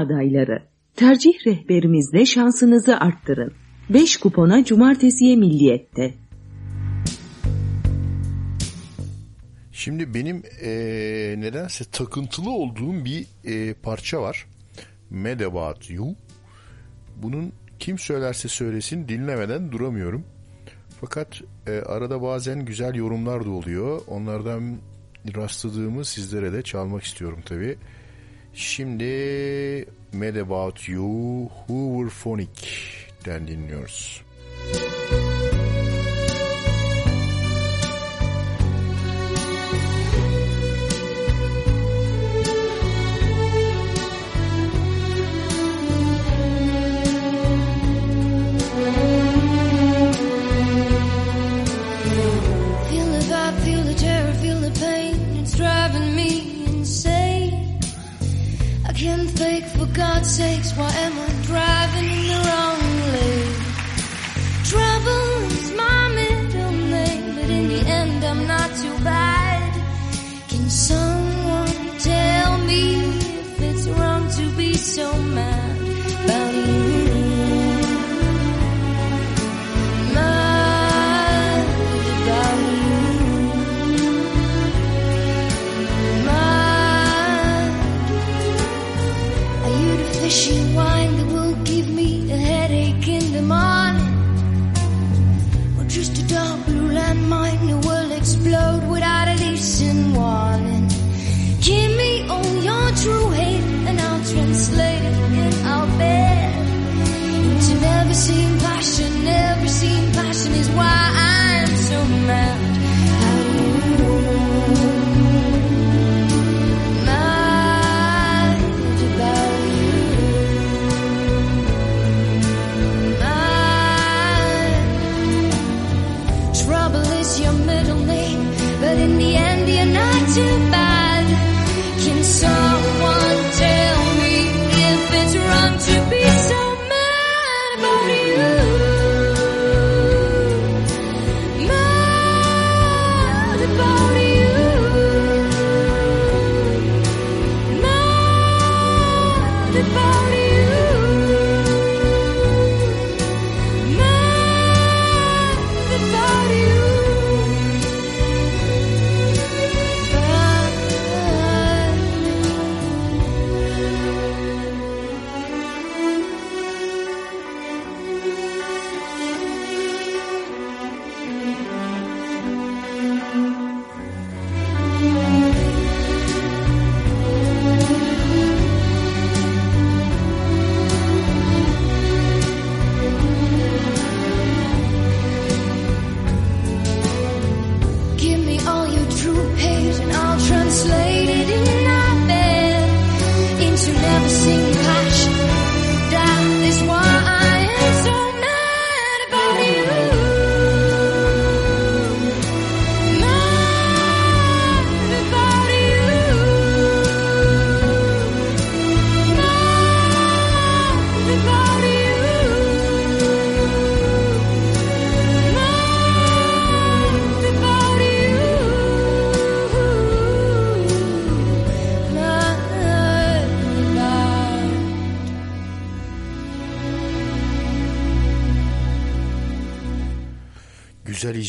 adayları. Tercih rehberimizle şansınızı arttırın. 5 kupona cumartesiye milliyette. Şimdi benim e, nedense takıntılı olduğum bir e, parça var. Mad About You. Bunun kim söylerse söylesin dinlemeden duramıyorum. Fakat e, arada bazen güzel yorumlar da oluyor. Onlardan rastladığımı sizlere de çalmak istiyorum tabii. Şimdi Mad About You Hooverphonic den dinliyoruz. Müzik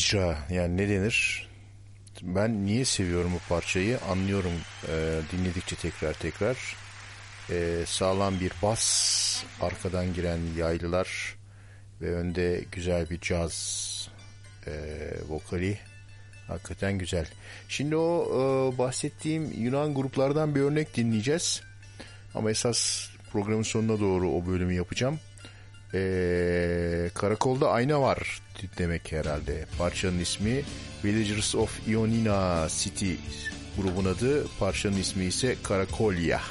icra yani ne denir? Ben niye seviyorum bu parçayı anlıyorum e, dinledikçe tekrar tekrar. E, sağlam bir bas, arkadan giren yaylılar ve önde güzel bir caz e, vokali. Hakikaten güzel. Şimdi o e, bahsettiğim Yunan gruplardan bir örnek dinleyeceğiz. Ama esas programın sonuna doğru o bölümü yapacağım. Ee, Karakolda Ayna Var demek herhalde. Parçanın ismi Villagers of Ionina City grubun adı. Parçanın ismi ise Karakolya.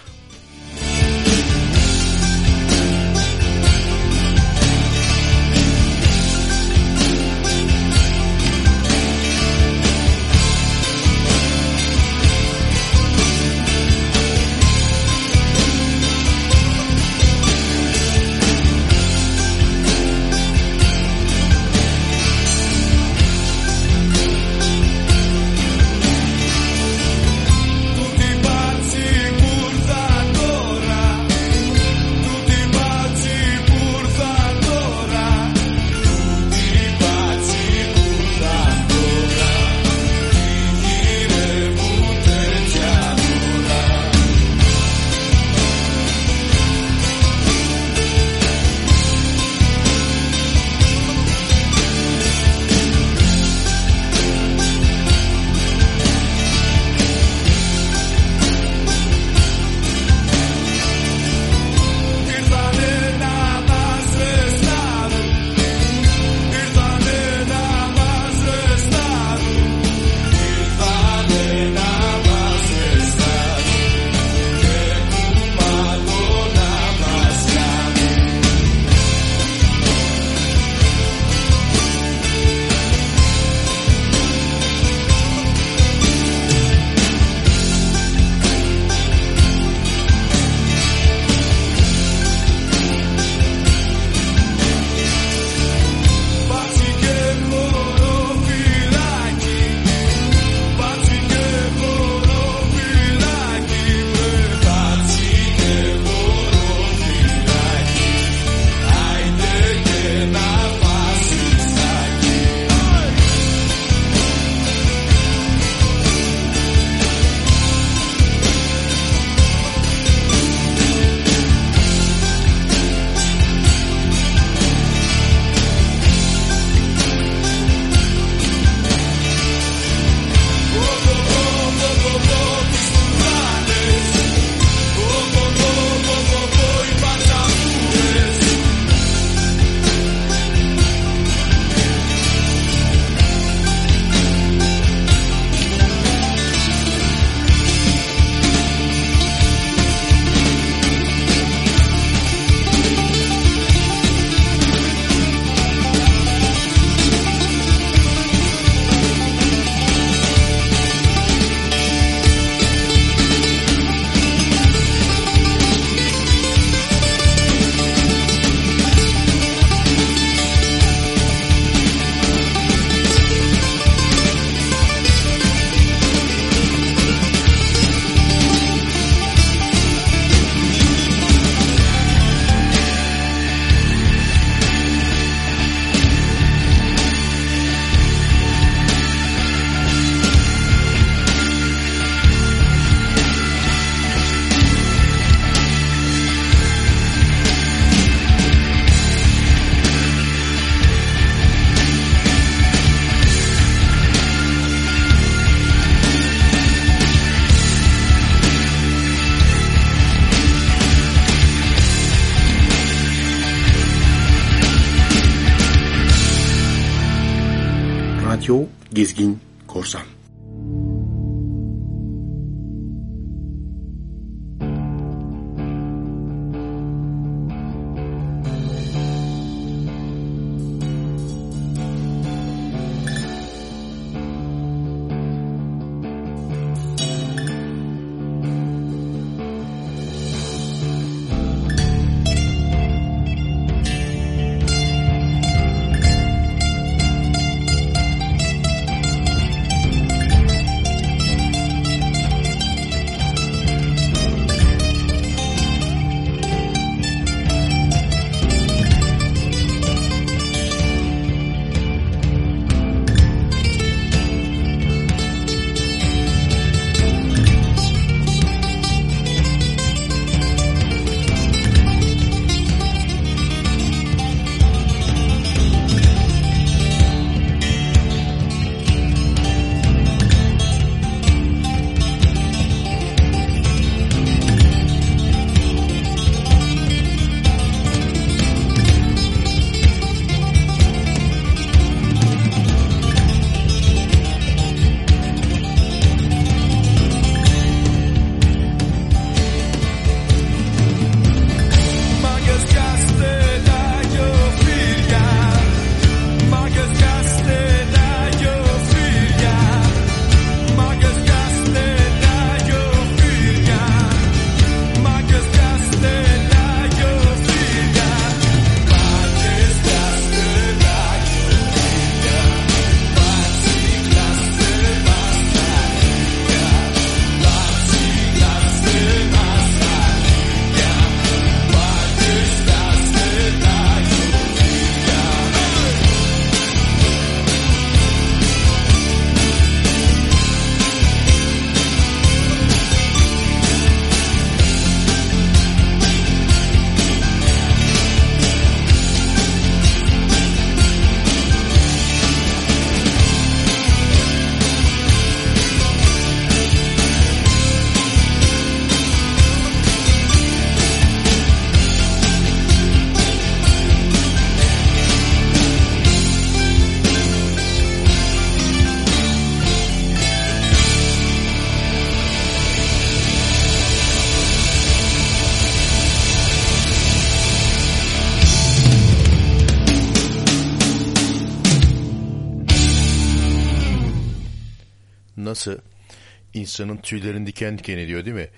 insanın tüylerini diken diken ediyor değil mi?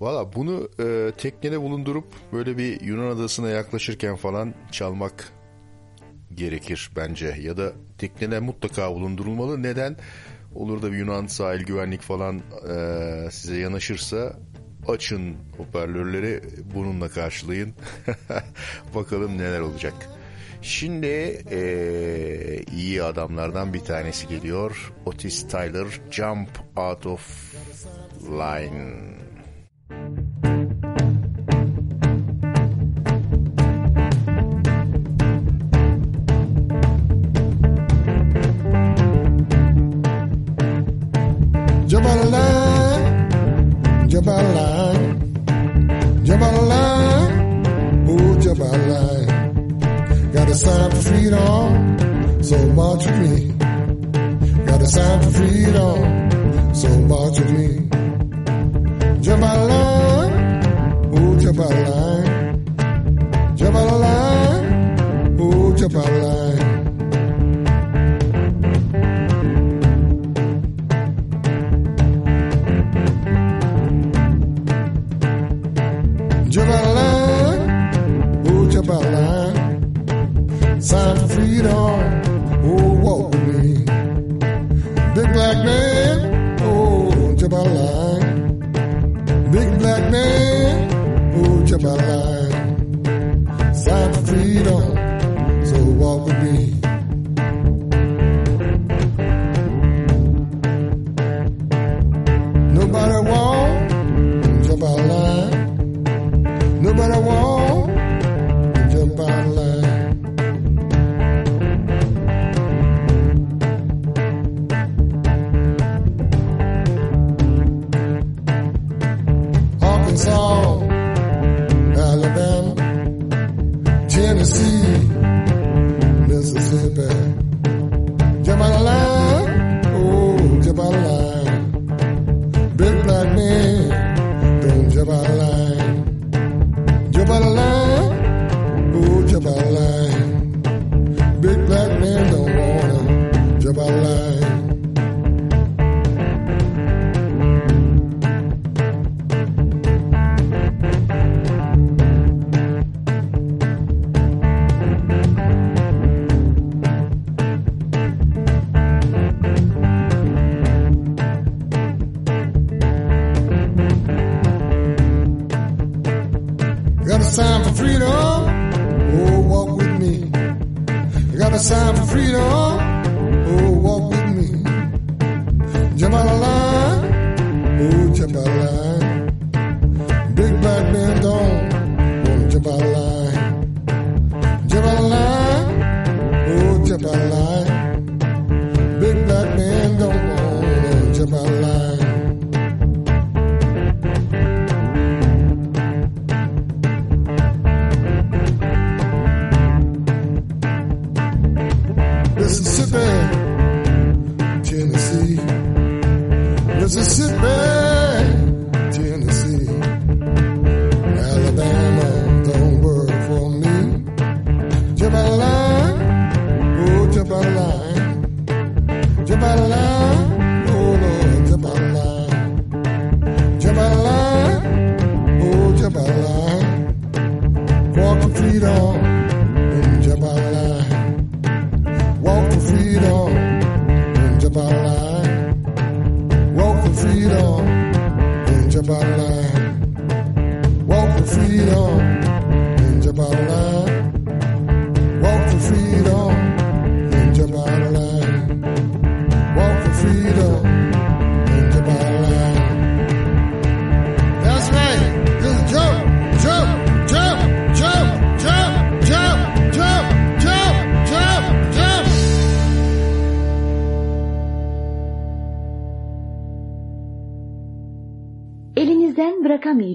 Valla bunu e, teknede bulundurup böyle bir Yunan adasına yaklaşırken falan çalmak gerekir bence. Ya da teknede mutlaka bulundurulmalı. Neden? Olur da bir Yunan sahil güvenlik falan e, size yanaşırsa açın hoparlörleri bununla karşılayın. Bakalım neler olacak. Şimdi ee, iyi adamlardan bir tanesi geliyor. Otis Tyler Jump Out of Line. a sign for freedom, so march with me. Got a sign for freedom, so march with me. Jump out of line, oh jump out of line. Jump out of line, oh jump out of line. Song: Alabama, Tennessee.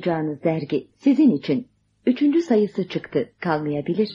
okuyacağınız dergi sizin için. Üçüncü sayısı çıktı, kalmayabilir.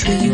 tree.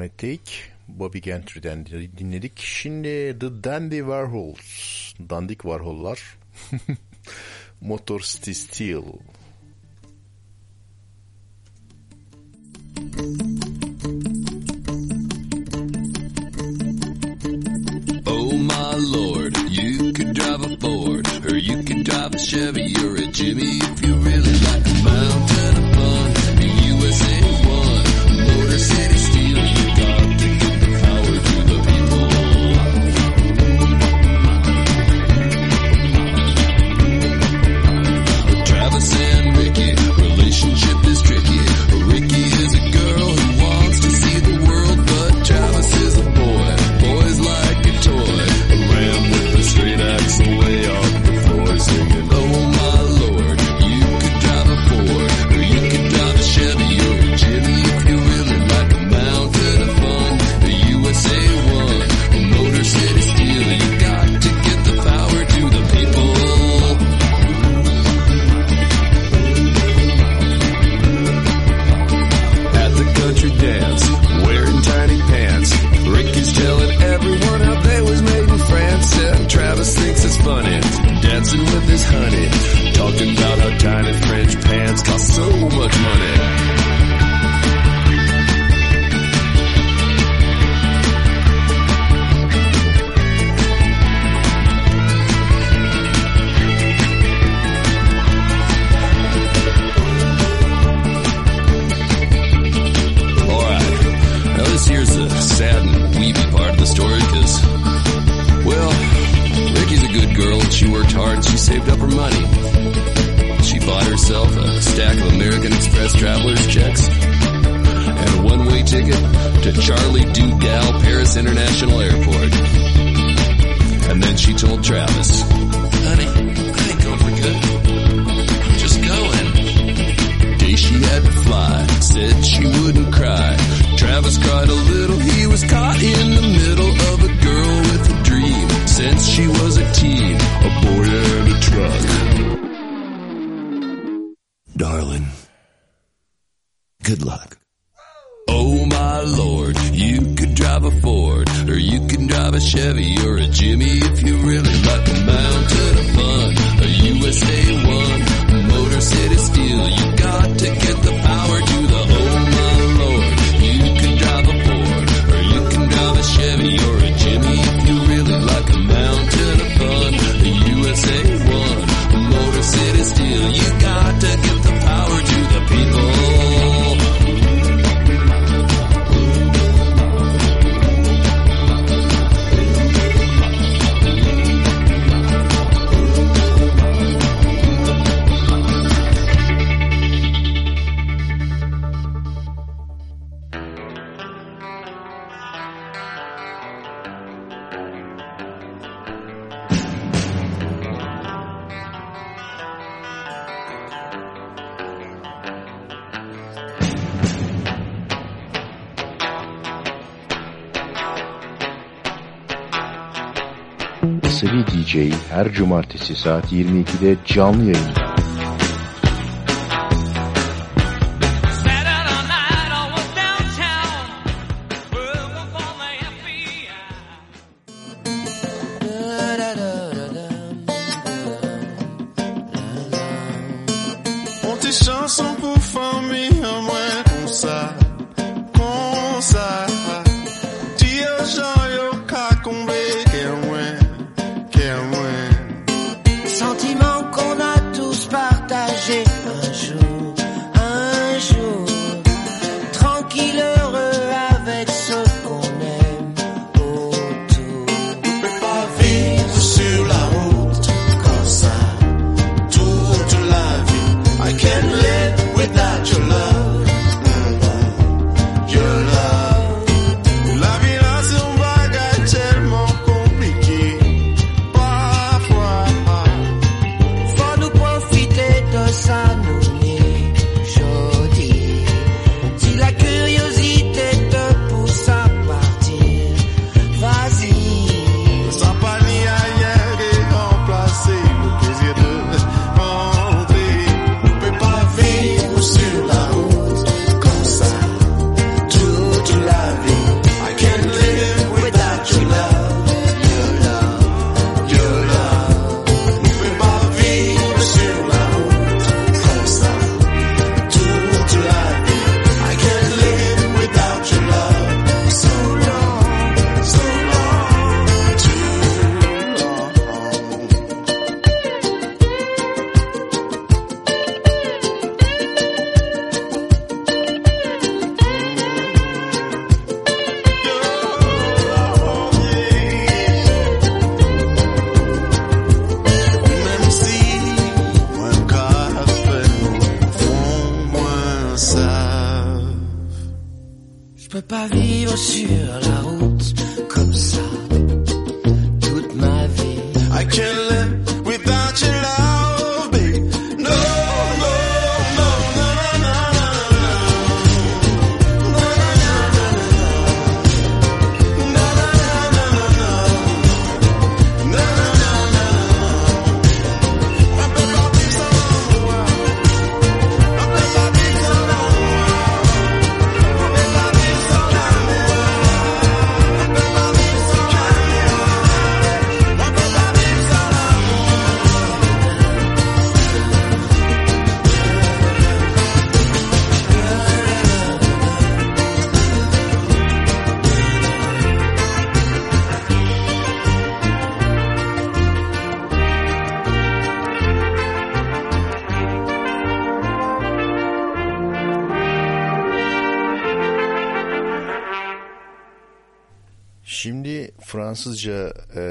örnektik. Bobby Gentry'den dinledik. Şimdi The Dandy Warhols. Dandik Warhol'lar. Motor City Steel. Oh my lord, you could drive a Ford, or you could drive a Chevy, or a Jimmy if you really like a mountain of fun. A USA one, Motor City. She worked hard, she saved up her money. She bought herself a stack of American Express traveler's checks and a one-way ticket to Charlie Dugal Paris International Airport. And then she told Travis, Honey, I ain't going for good. I'm just going. Day she had to fly, said she wouldn't cry. Travis cried a little, he was caught in the middle of a girl with a dream since she was a teen, a boy and a truck. Darling, good luck. Oh my lord, you could drive a Ford, or you can drive a Chevy, or a Jimmy if you really like the mountain of fun. A USA 1, Motor City Steel, you got to get the power to Türkçe'yi her cumartesi saat 22'de canlı yayında. Fransızca e,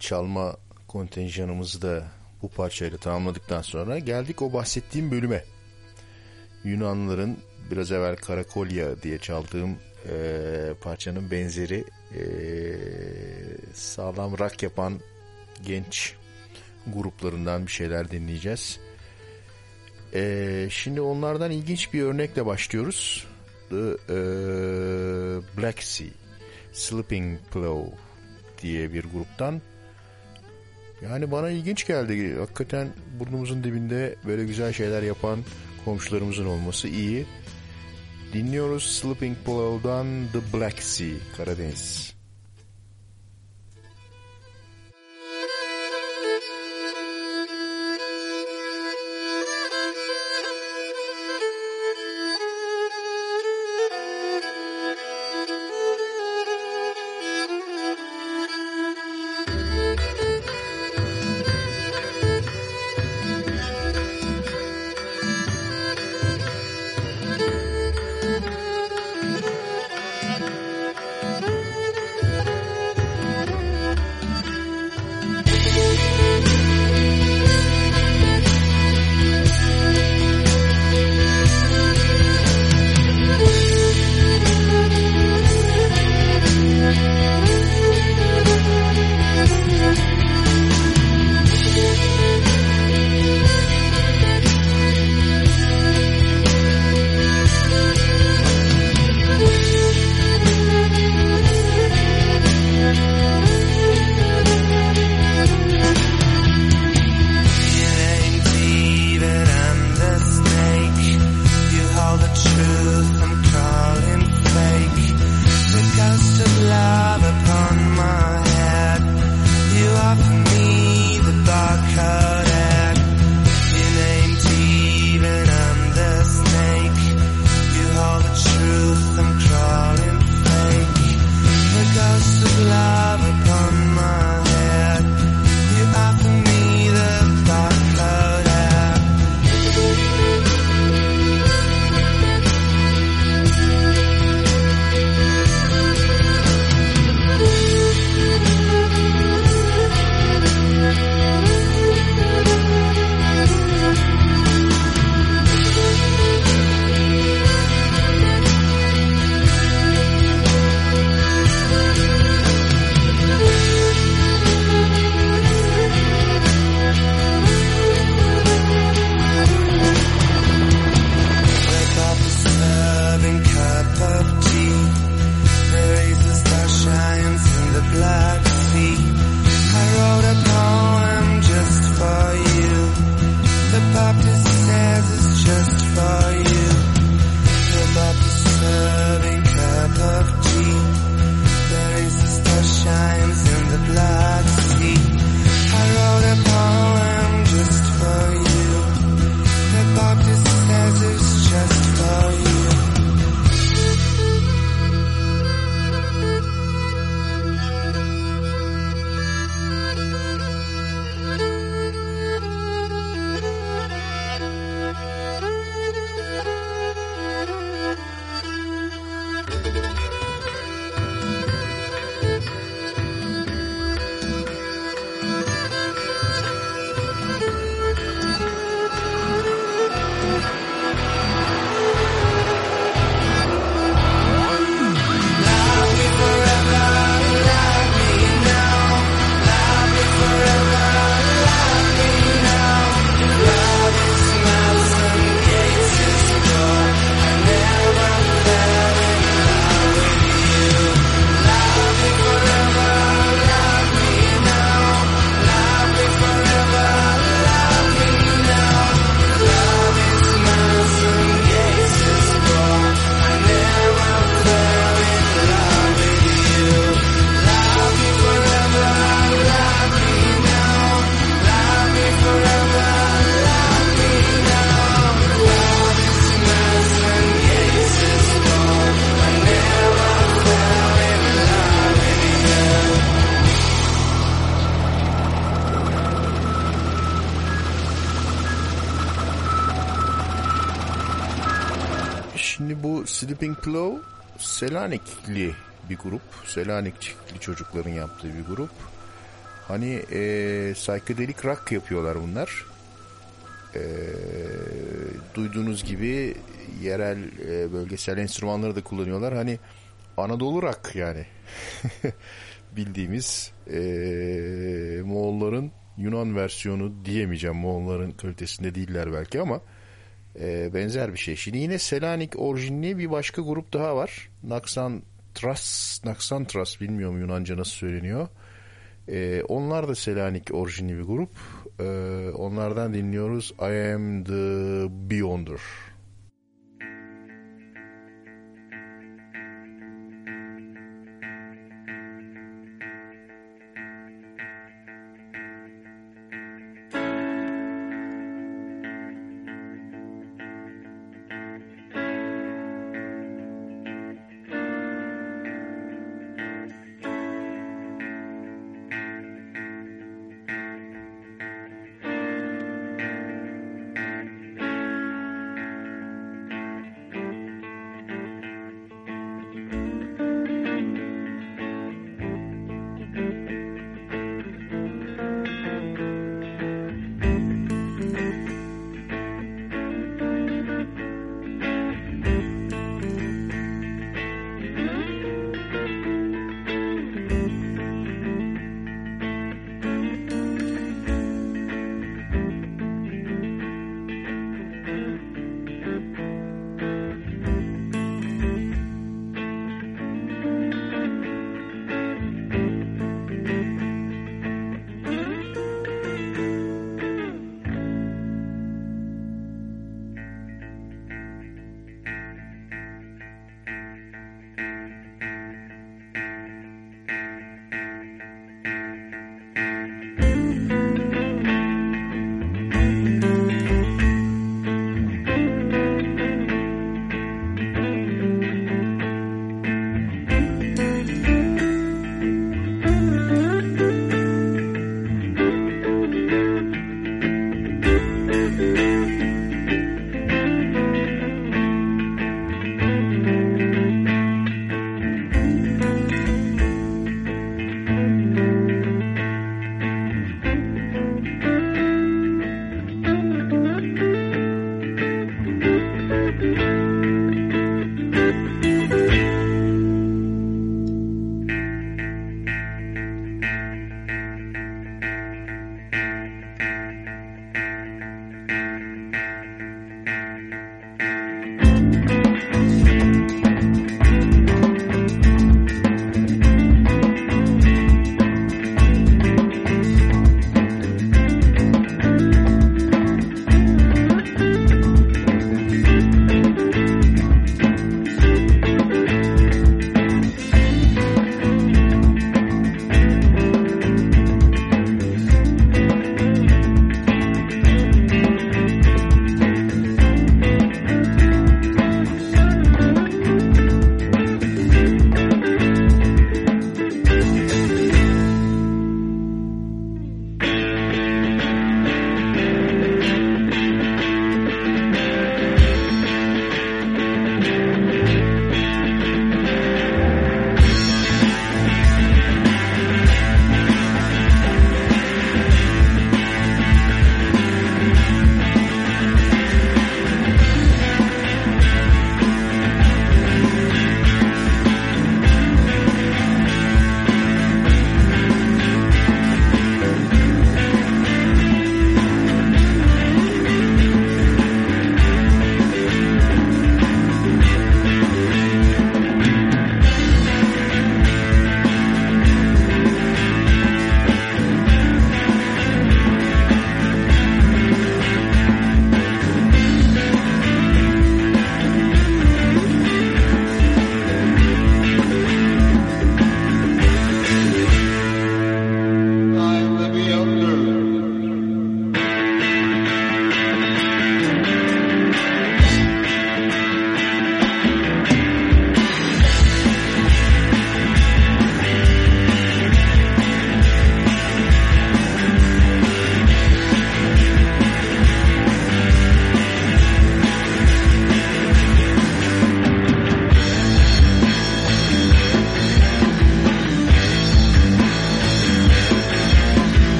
çalma kontenjanımızı da bu parçayla tamamladıktan sonra geldik o bahsettiğim bölüme. Yunanlıların biraz evvel Karakolya diye çaldığım e, parçanın benzeri e, sağlam rock yapan genç gruplarından bir şeyler dinleyeceğiz. E, şimdi onlardan ilginç bir örnekle başlıyoruz. The e, Black Sea Sleeping Pillow diye bir gruptan. Yani bana ilginç geldi. Hakikaten burnumuzun dibinde böyle güzel şeyler yapan komşularımızın olması iyi. Dinliyoruz Sleeping Pillow'dan The Black Sea, Karadeniz. Selanikli bir grup. Selanikli çocukların yaptığı bir grup. Hani e, psychedelic rock yapıyorlar bunlar. E, duyduğunuz gibi yerel e, bölgesel enstrümanları da kullanıyorlar. Hani Anadolu rock yani. Bildiğimiz e, Moğolların Yunan versiyonu diyemeyeceğim. Moğolların kalitesinde değiller belki ama e, benzer bir şey. Şimdi yine Selanik orijinli bir başka grup daha var. Naxantras, Naxantras bilmiyorum Yunanca nasıl söyleniyor. E, onlar da Selanik orijinli bir grup. E, onlardan dinliyoruz I Am The Beyonder.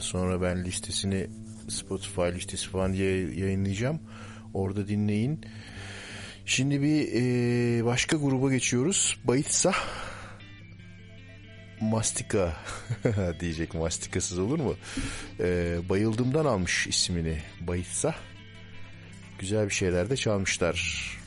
Sonra ben listesini Spotify listesi falan diye yayınlayacağım. Orada dinleyin. Şimdi bir e, başka gruba geçiyoruz. Bayitsa Mastika diyecek mastikasız olur mu? E, bayıldımdan almış ismini Bayitsa. Güzel bir şeyler de çalmışlar.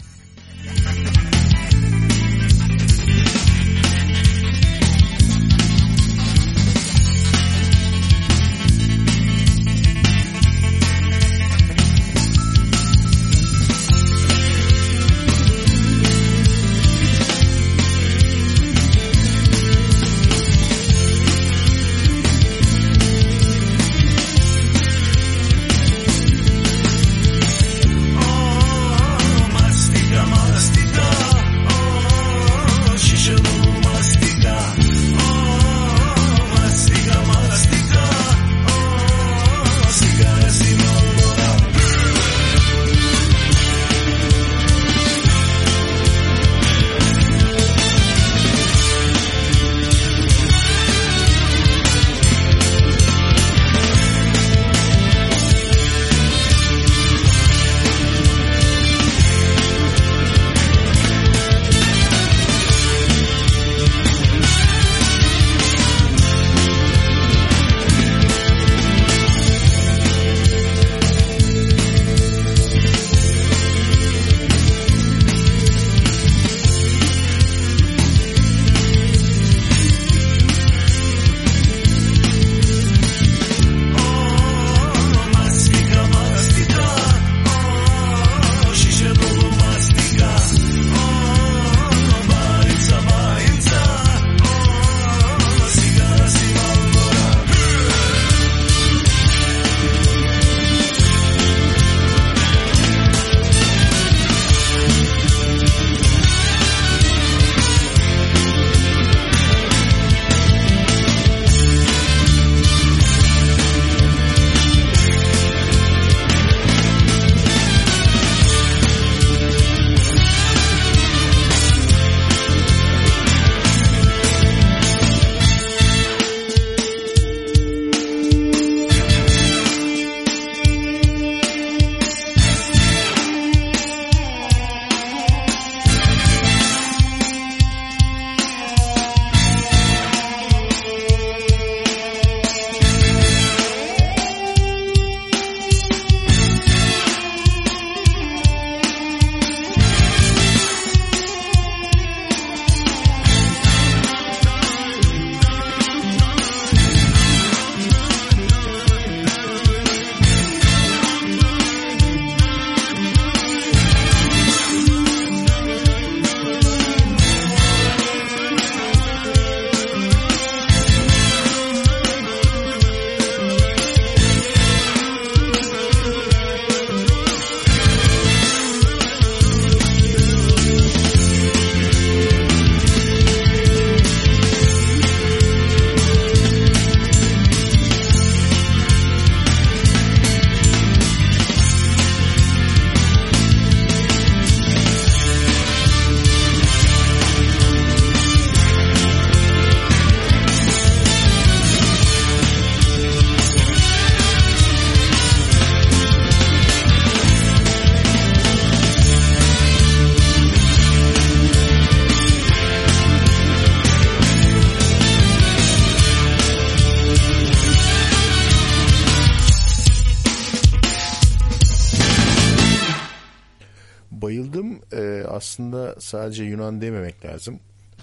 Sadece Yunan dememek lazım.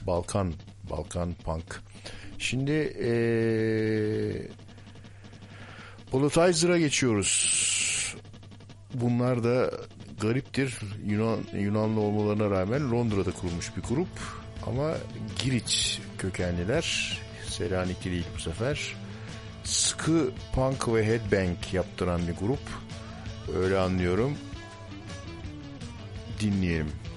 Balkan, Balkan punk. Şimdi ee, Politizer'a geçiyoruz. Bunlar da gariptir. Yunan Yunanlı olmalarına rağmen Londra'da kurulmuş bir grup. Ama Giriç kökenliler. Selanikli değil bu sefer. Sıkı punk ve headbang yaptıran bir grup. Öyle anlıyorum. Dinleyelim.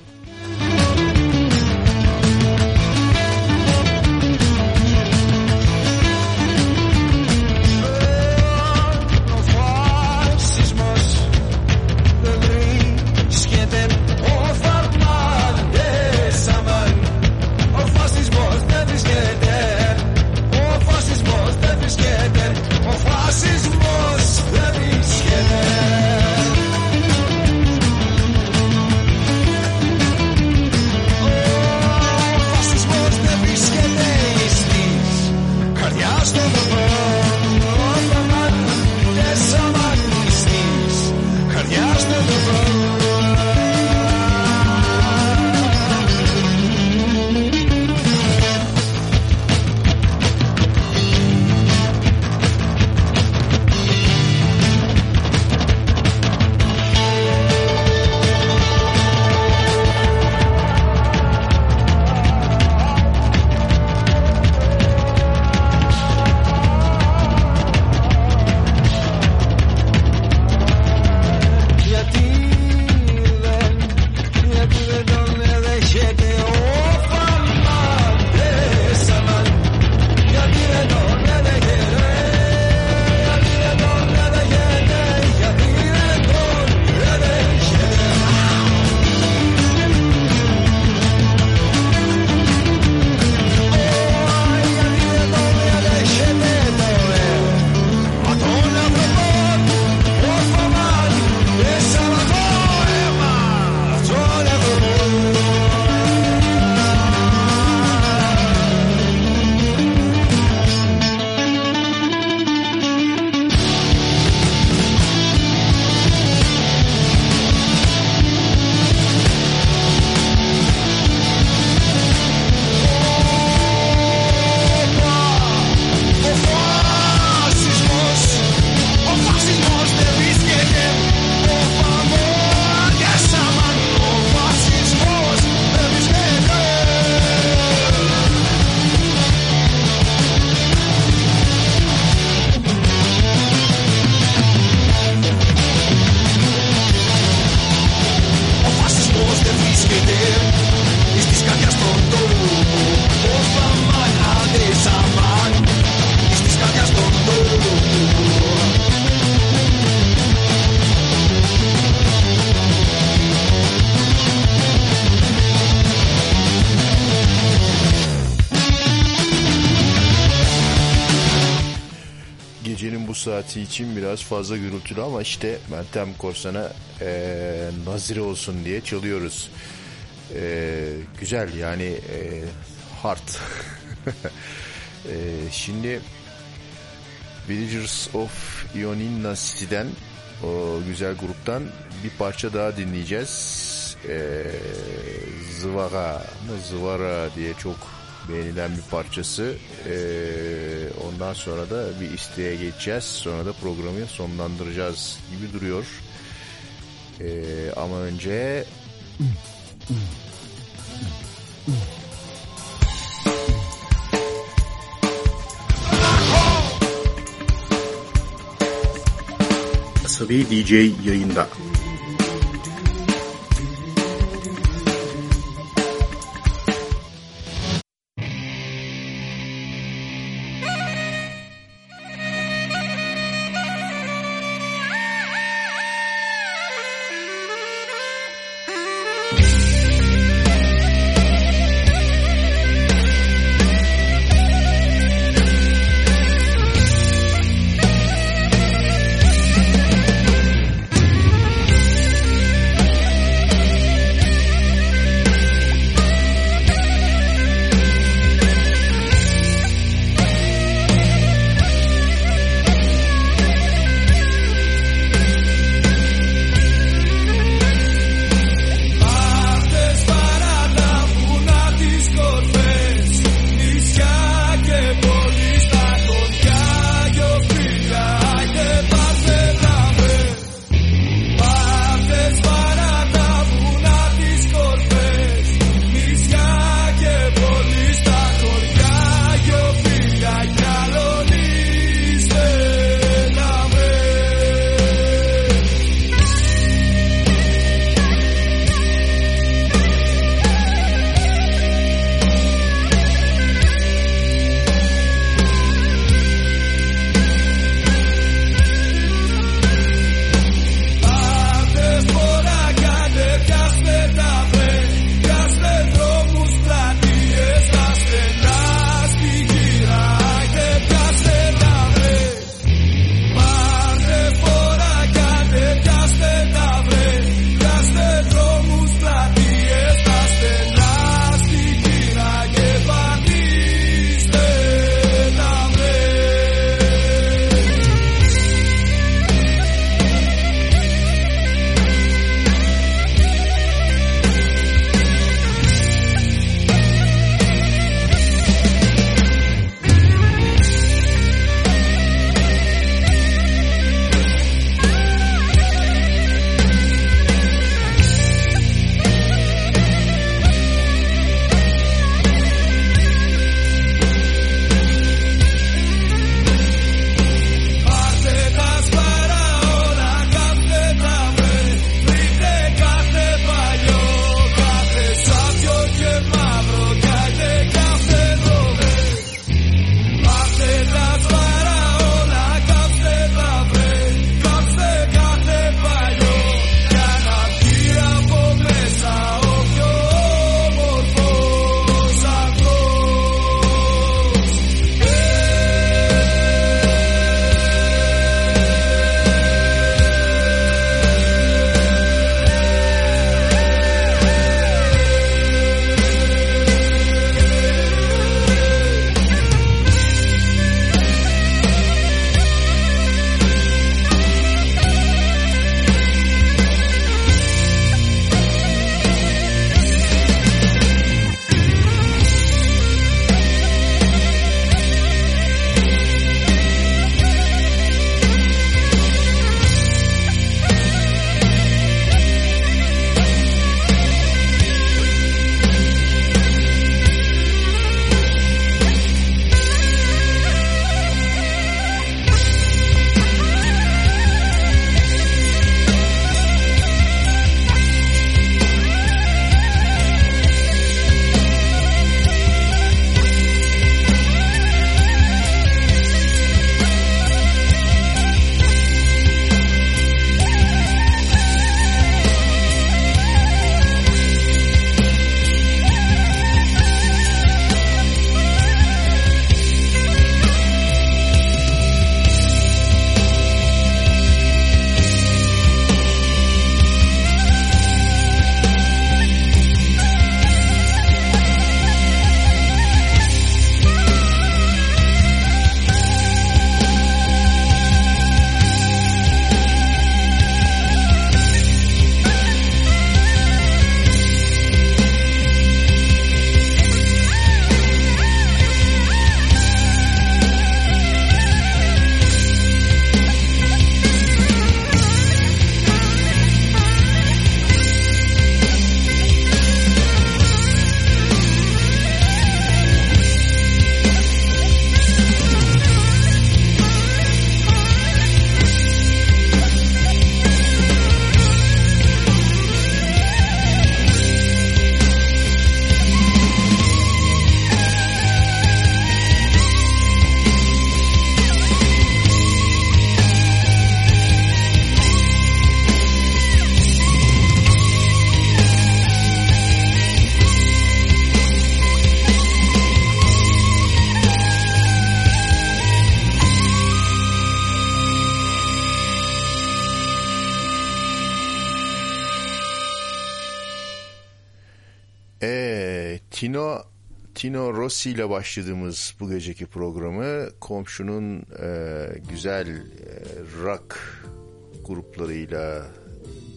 Fazla gürültülü ama işte Meltem Korsan'a eee nazire olsun diye çalıyoruz. Eee, güzel yani eee, hard. Eee, şimdi Villagers of Ioninna City'den o güzel gruptan bir parça daha dinleyeceğiz. Eee Zıvara mı Zıvara diye çok beğenilen bir parçası. Eee, ondan sonra da bir isteğe geçeceğiz. Sonra da programı sonlandıracağız gibi duruyor. Eee, ama önce Asabi DJ yayında. İle başladığımız bu geceki programı komşunun e, güzel e, rock gruplarıyla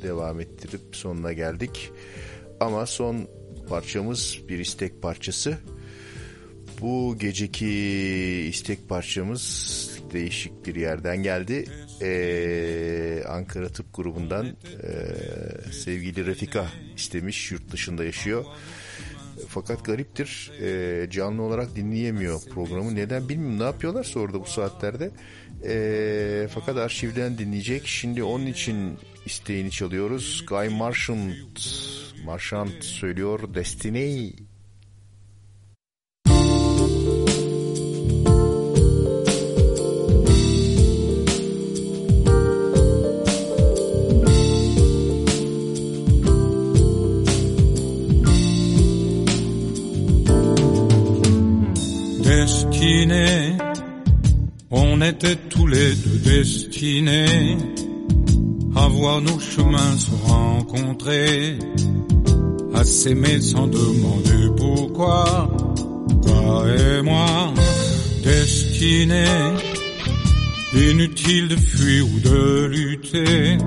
devam ettirip sonuna geldik. Ama son parçamız bir istek parçası. Bu geceki istek parçamız değişik bir yerden geldi. Ee, Ankara Tıp Grubu'ndan e, sevgili Refika istemiş. Yurt dışında yaşıyor. Fakat gariptir e, canlı olarak dinleyemiyor programı. Neden bilmiyorum ne yapıyorlarsa orada bu saatlerde. E, fakat arşivden dinleyecek. Şimdi onun için isteğini çalıyoruz. Guy Marchant, Marchant söylüyor Destiny. On était tous les deux destinés à voir nos chemins se rencontrer, à s'aimer sans demander pourquoi, toi et moi, destinés, inutile de fuir ou de lutter,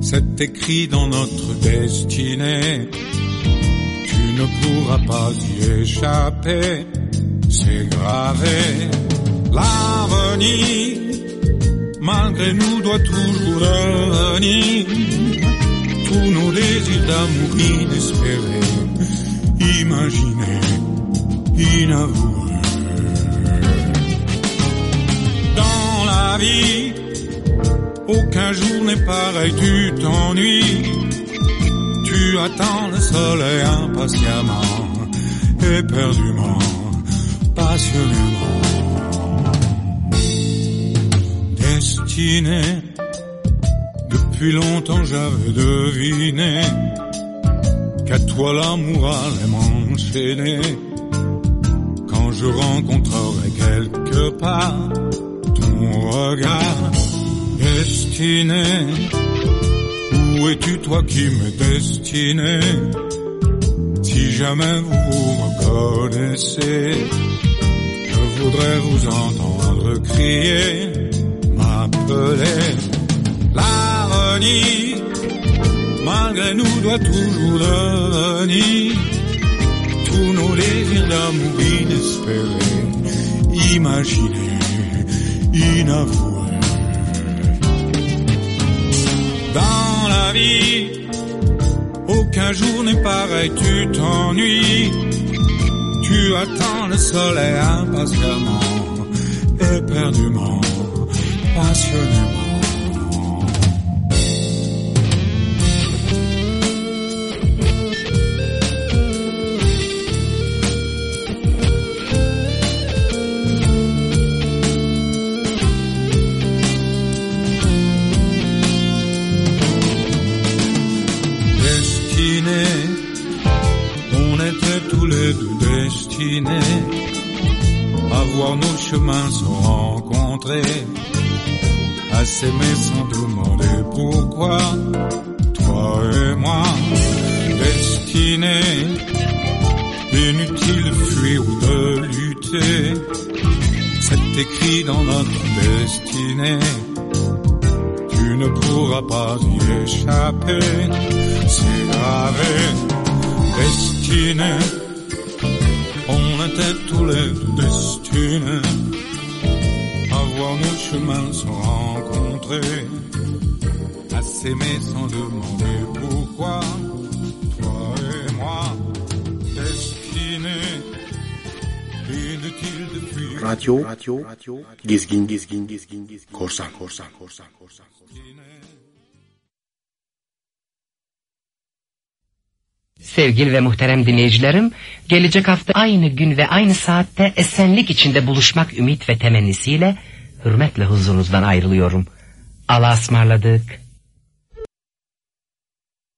c'est écrit dans notre destinée, tu ne pourras pas y échapper c'est gravé. L'avenir, malgré nous, doit toujours revenir. Tous nos désirs d'amour inespérés, imaginés, inavoués. Dans la vie, aucun jour n'est pareil, tu t'ennuies. Tu attends le soleil impatiemment, éperdument passionnément. Destiné, depuis longtemps j'avais deviné qu'à toi l'amour allait m'enchaîner. Quand je rencontrerai quelque part ton regard destiné, où es-tu toi qui me destinais? Si jamais vous me connaissez, je voudrais vous entendre crier, m'appeler. L'avenir, malgré nous, doit toujours devenir tous nos désirs d'amour inespérés, imaginés, inavoués. Dans la vie, aucun jour n'est pareil, tu t'ennuies. Tu attends le soleil impatiemment, éperdument, passionnément. mains sont rencontrées, à s'aimer sans tout Radyo, radyo, gezgin, gezgin, gezgin, gezgin, korsan, korsan, korsan, korsan. Sevgili ve muhterem dinleyicilerim, gelecek hafta aynı gün ve aynı saatte esenlik içinde buluşmak ümit ve temennisiyle hürmetle huzurunuzdan ayrılıyorum. Allah'a ısmarladık.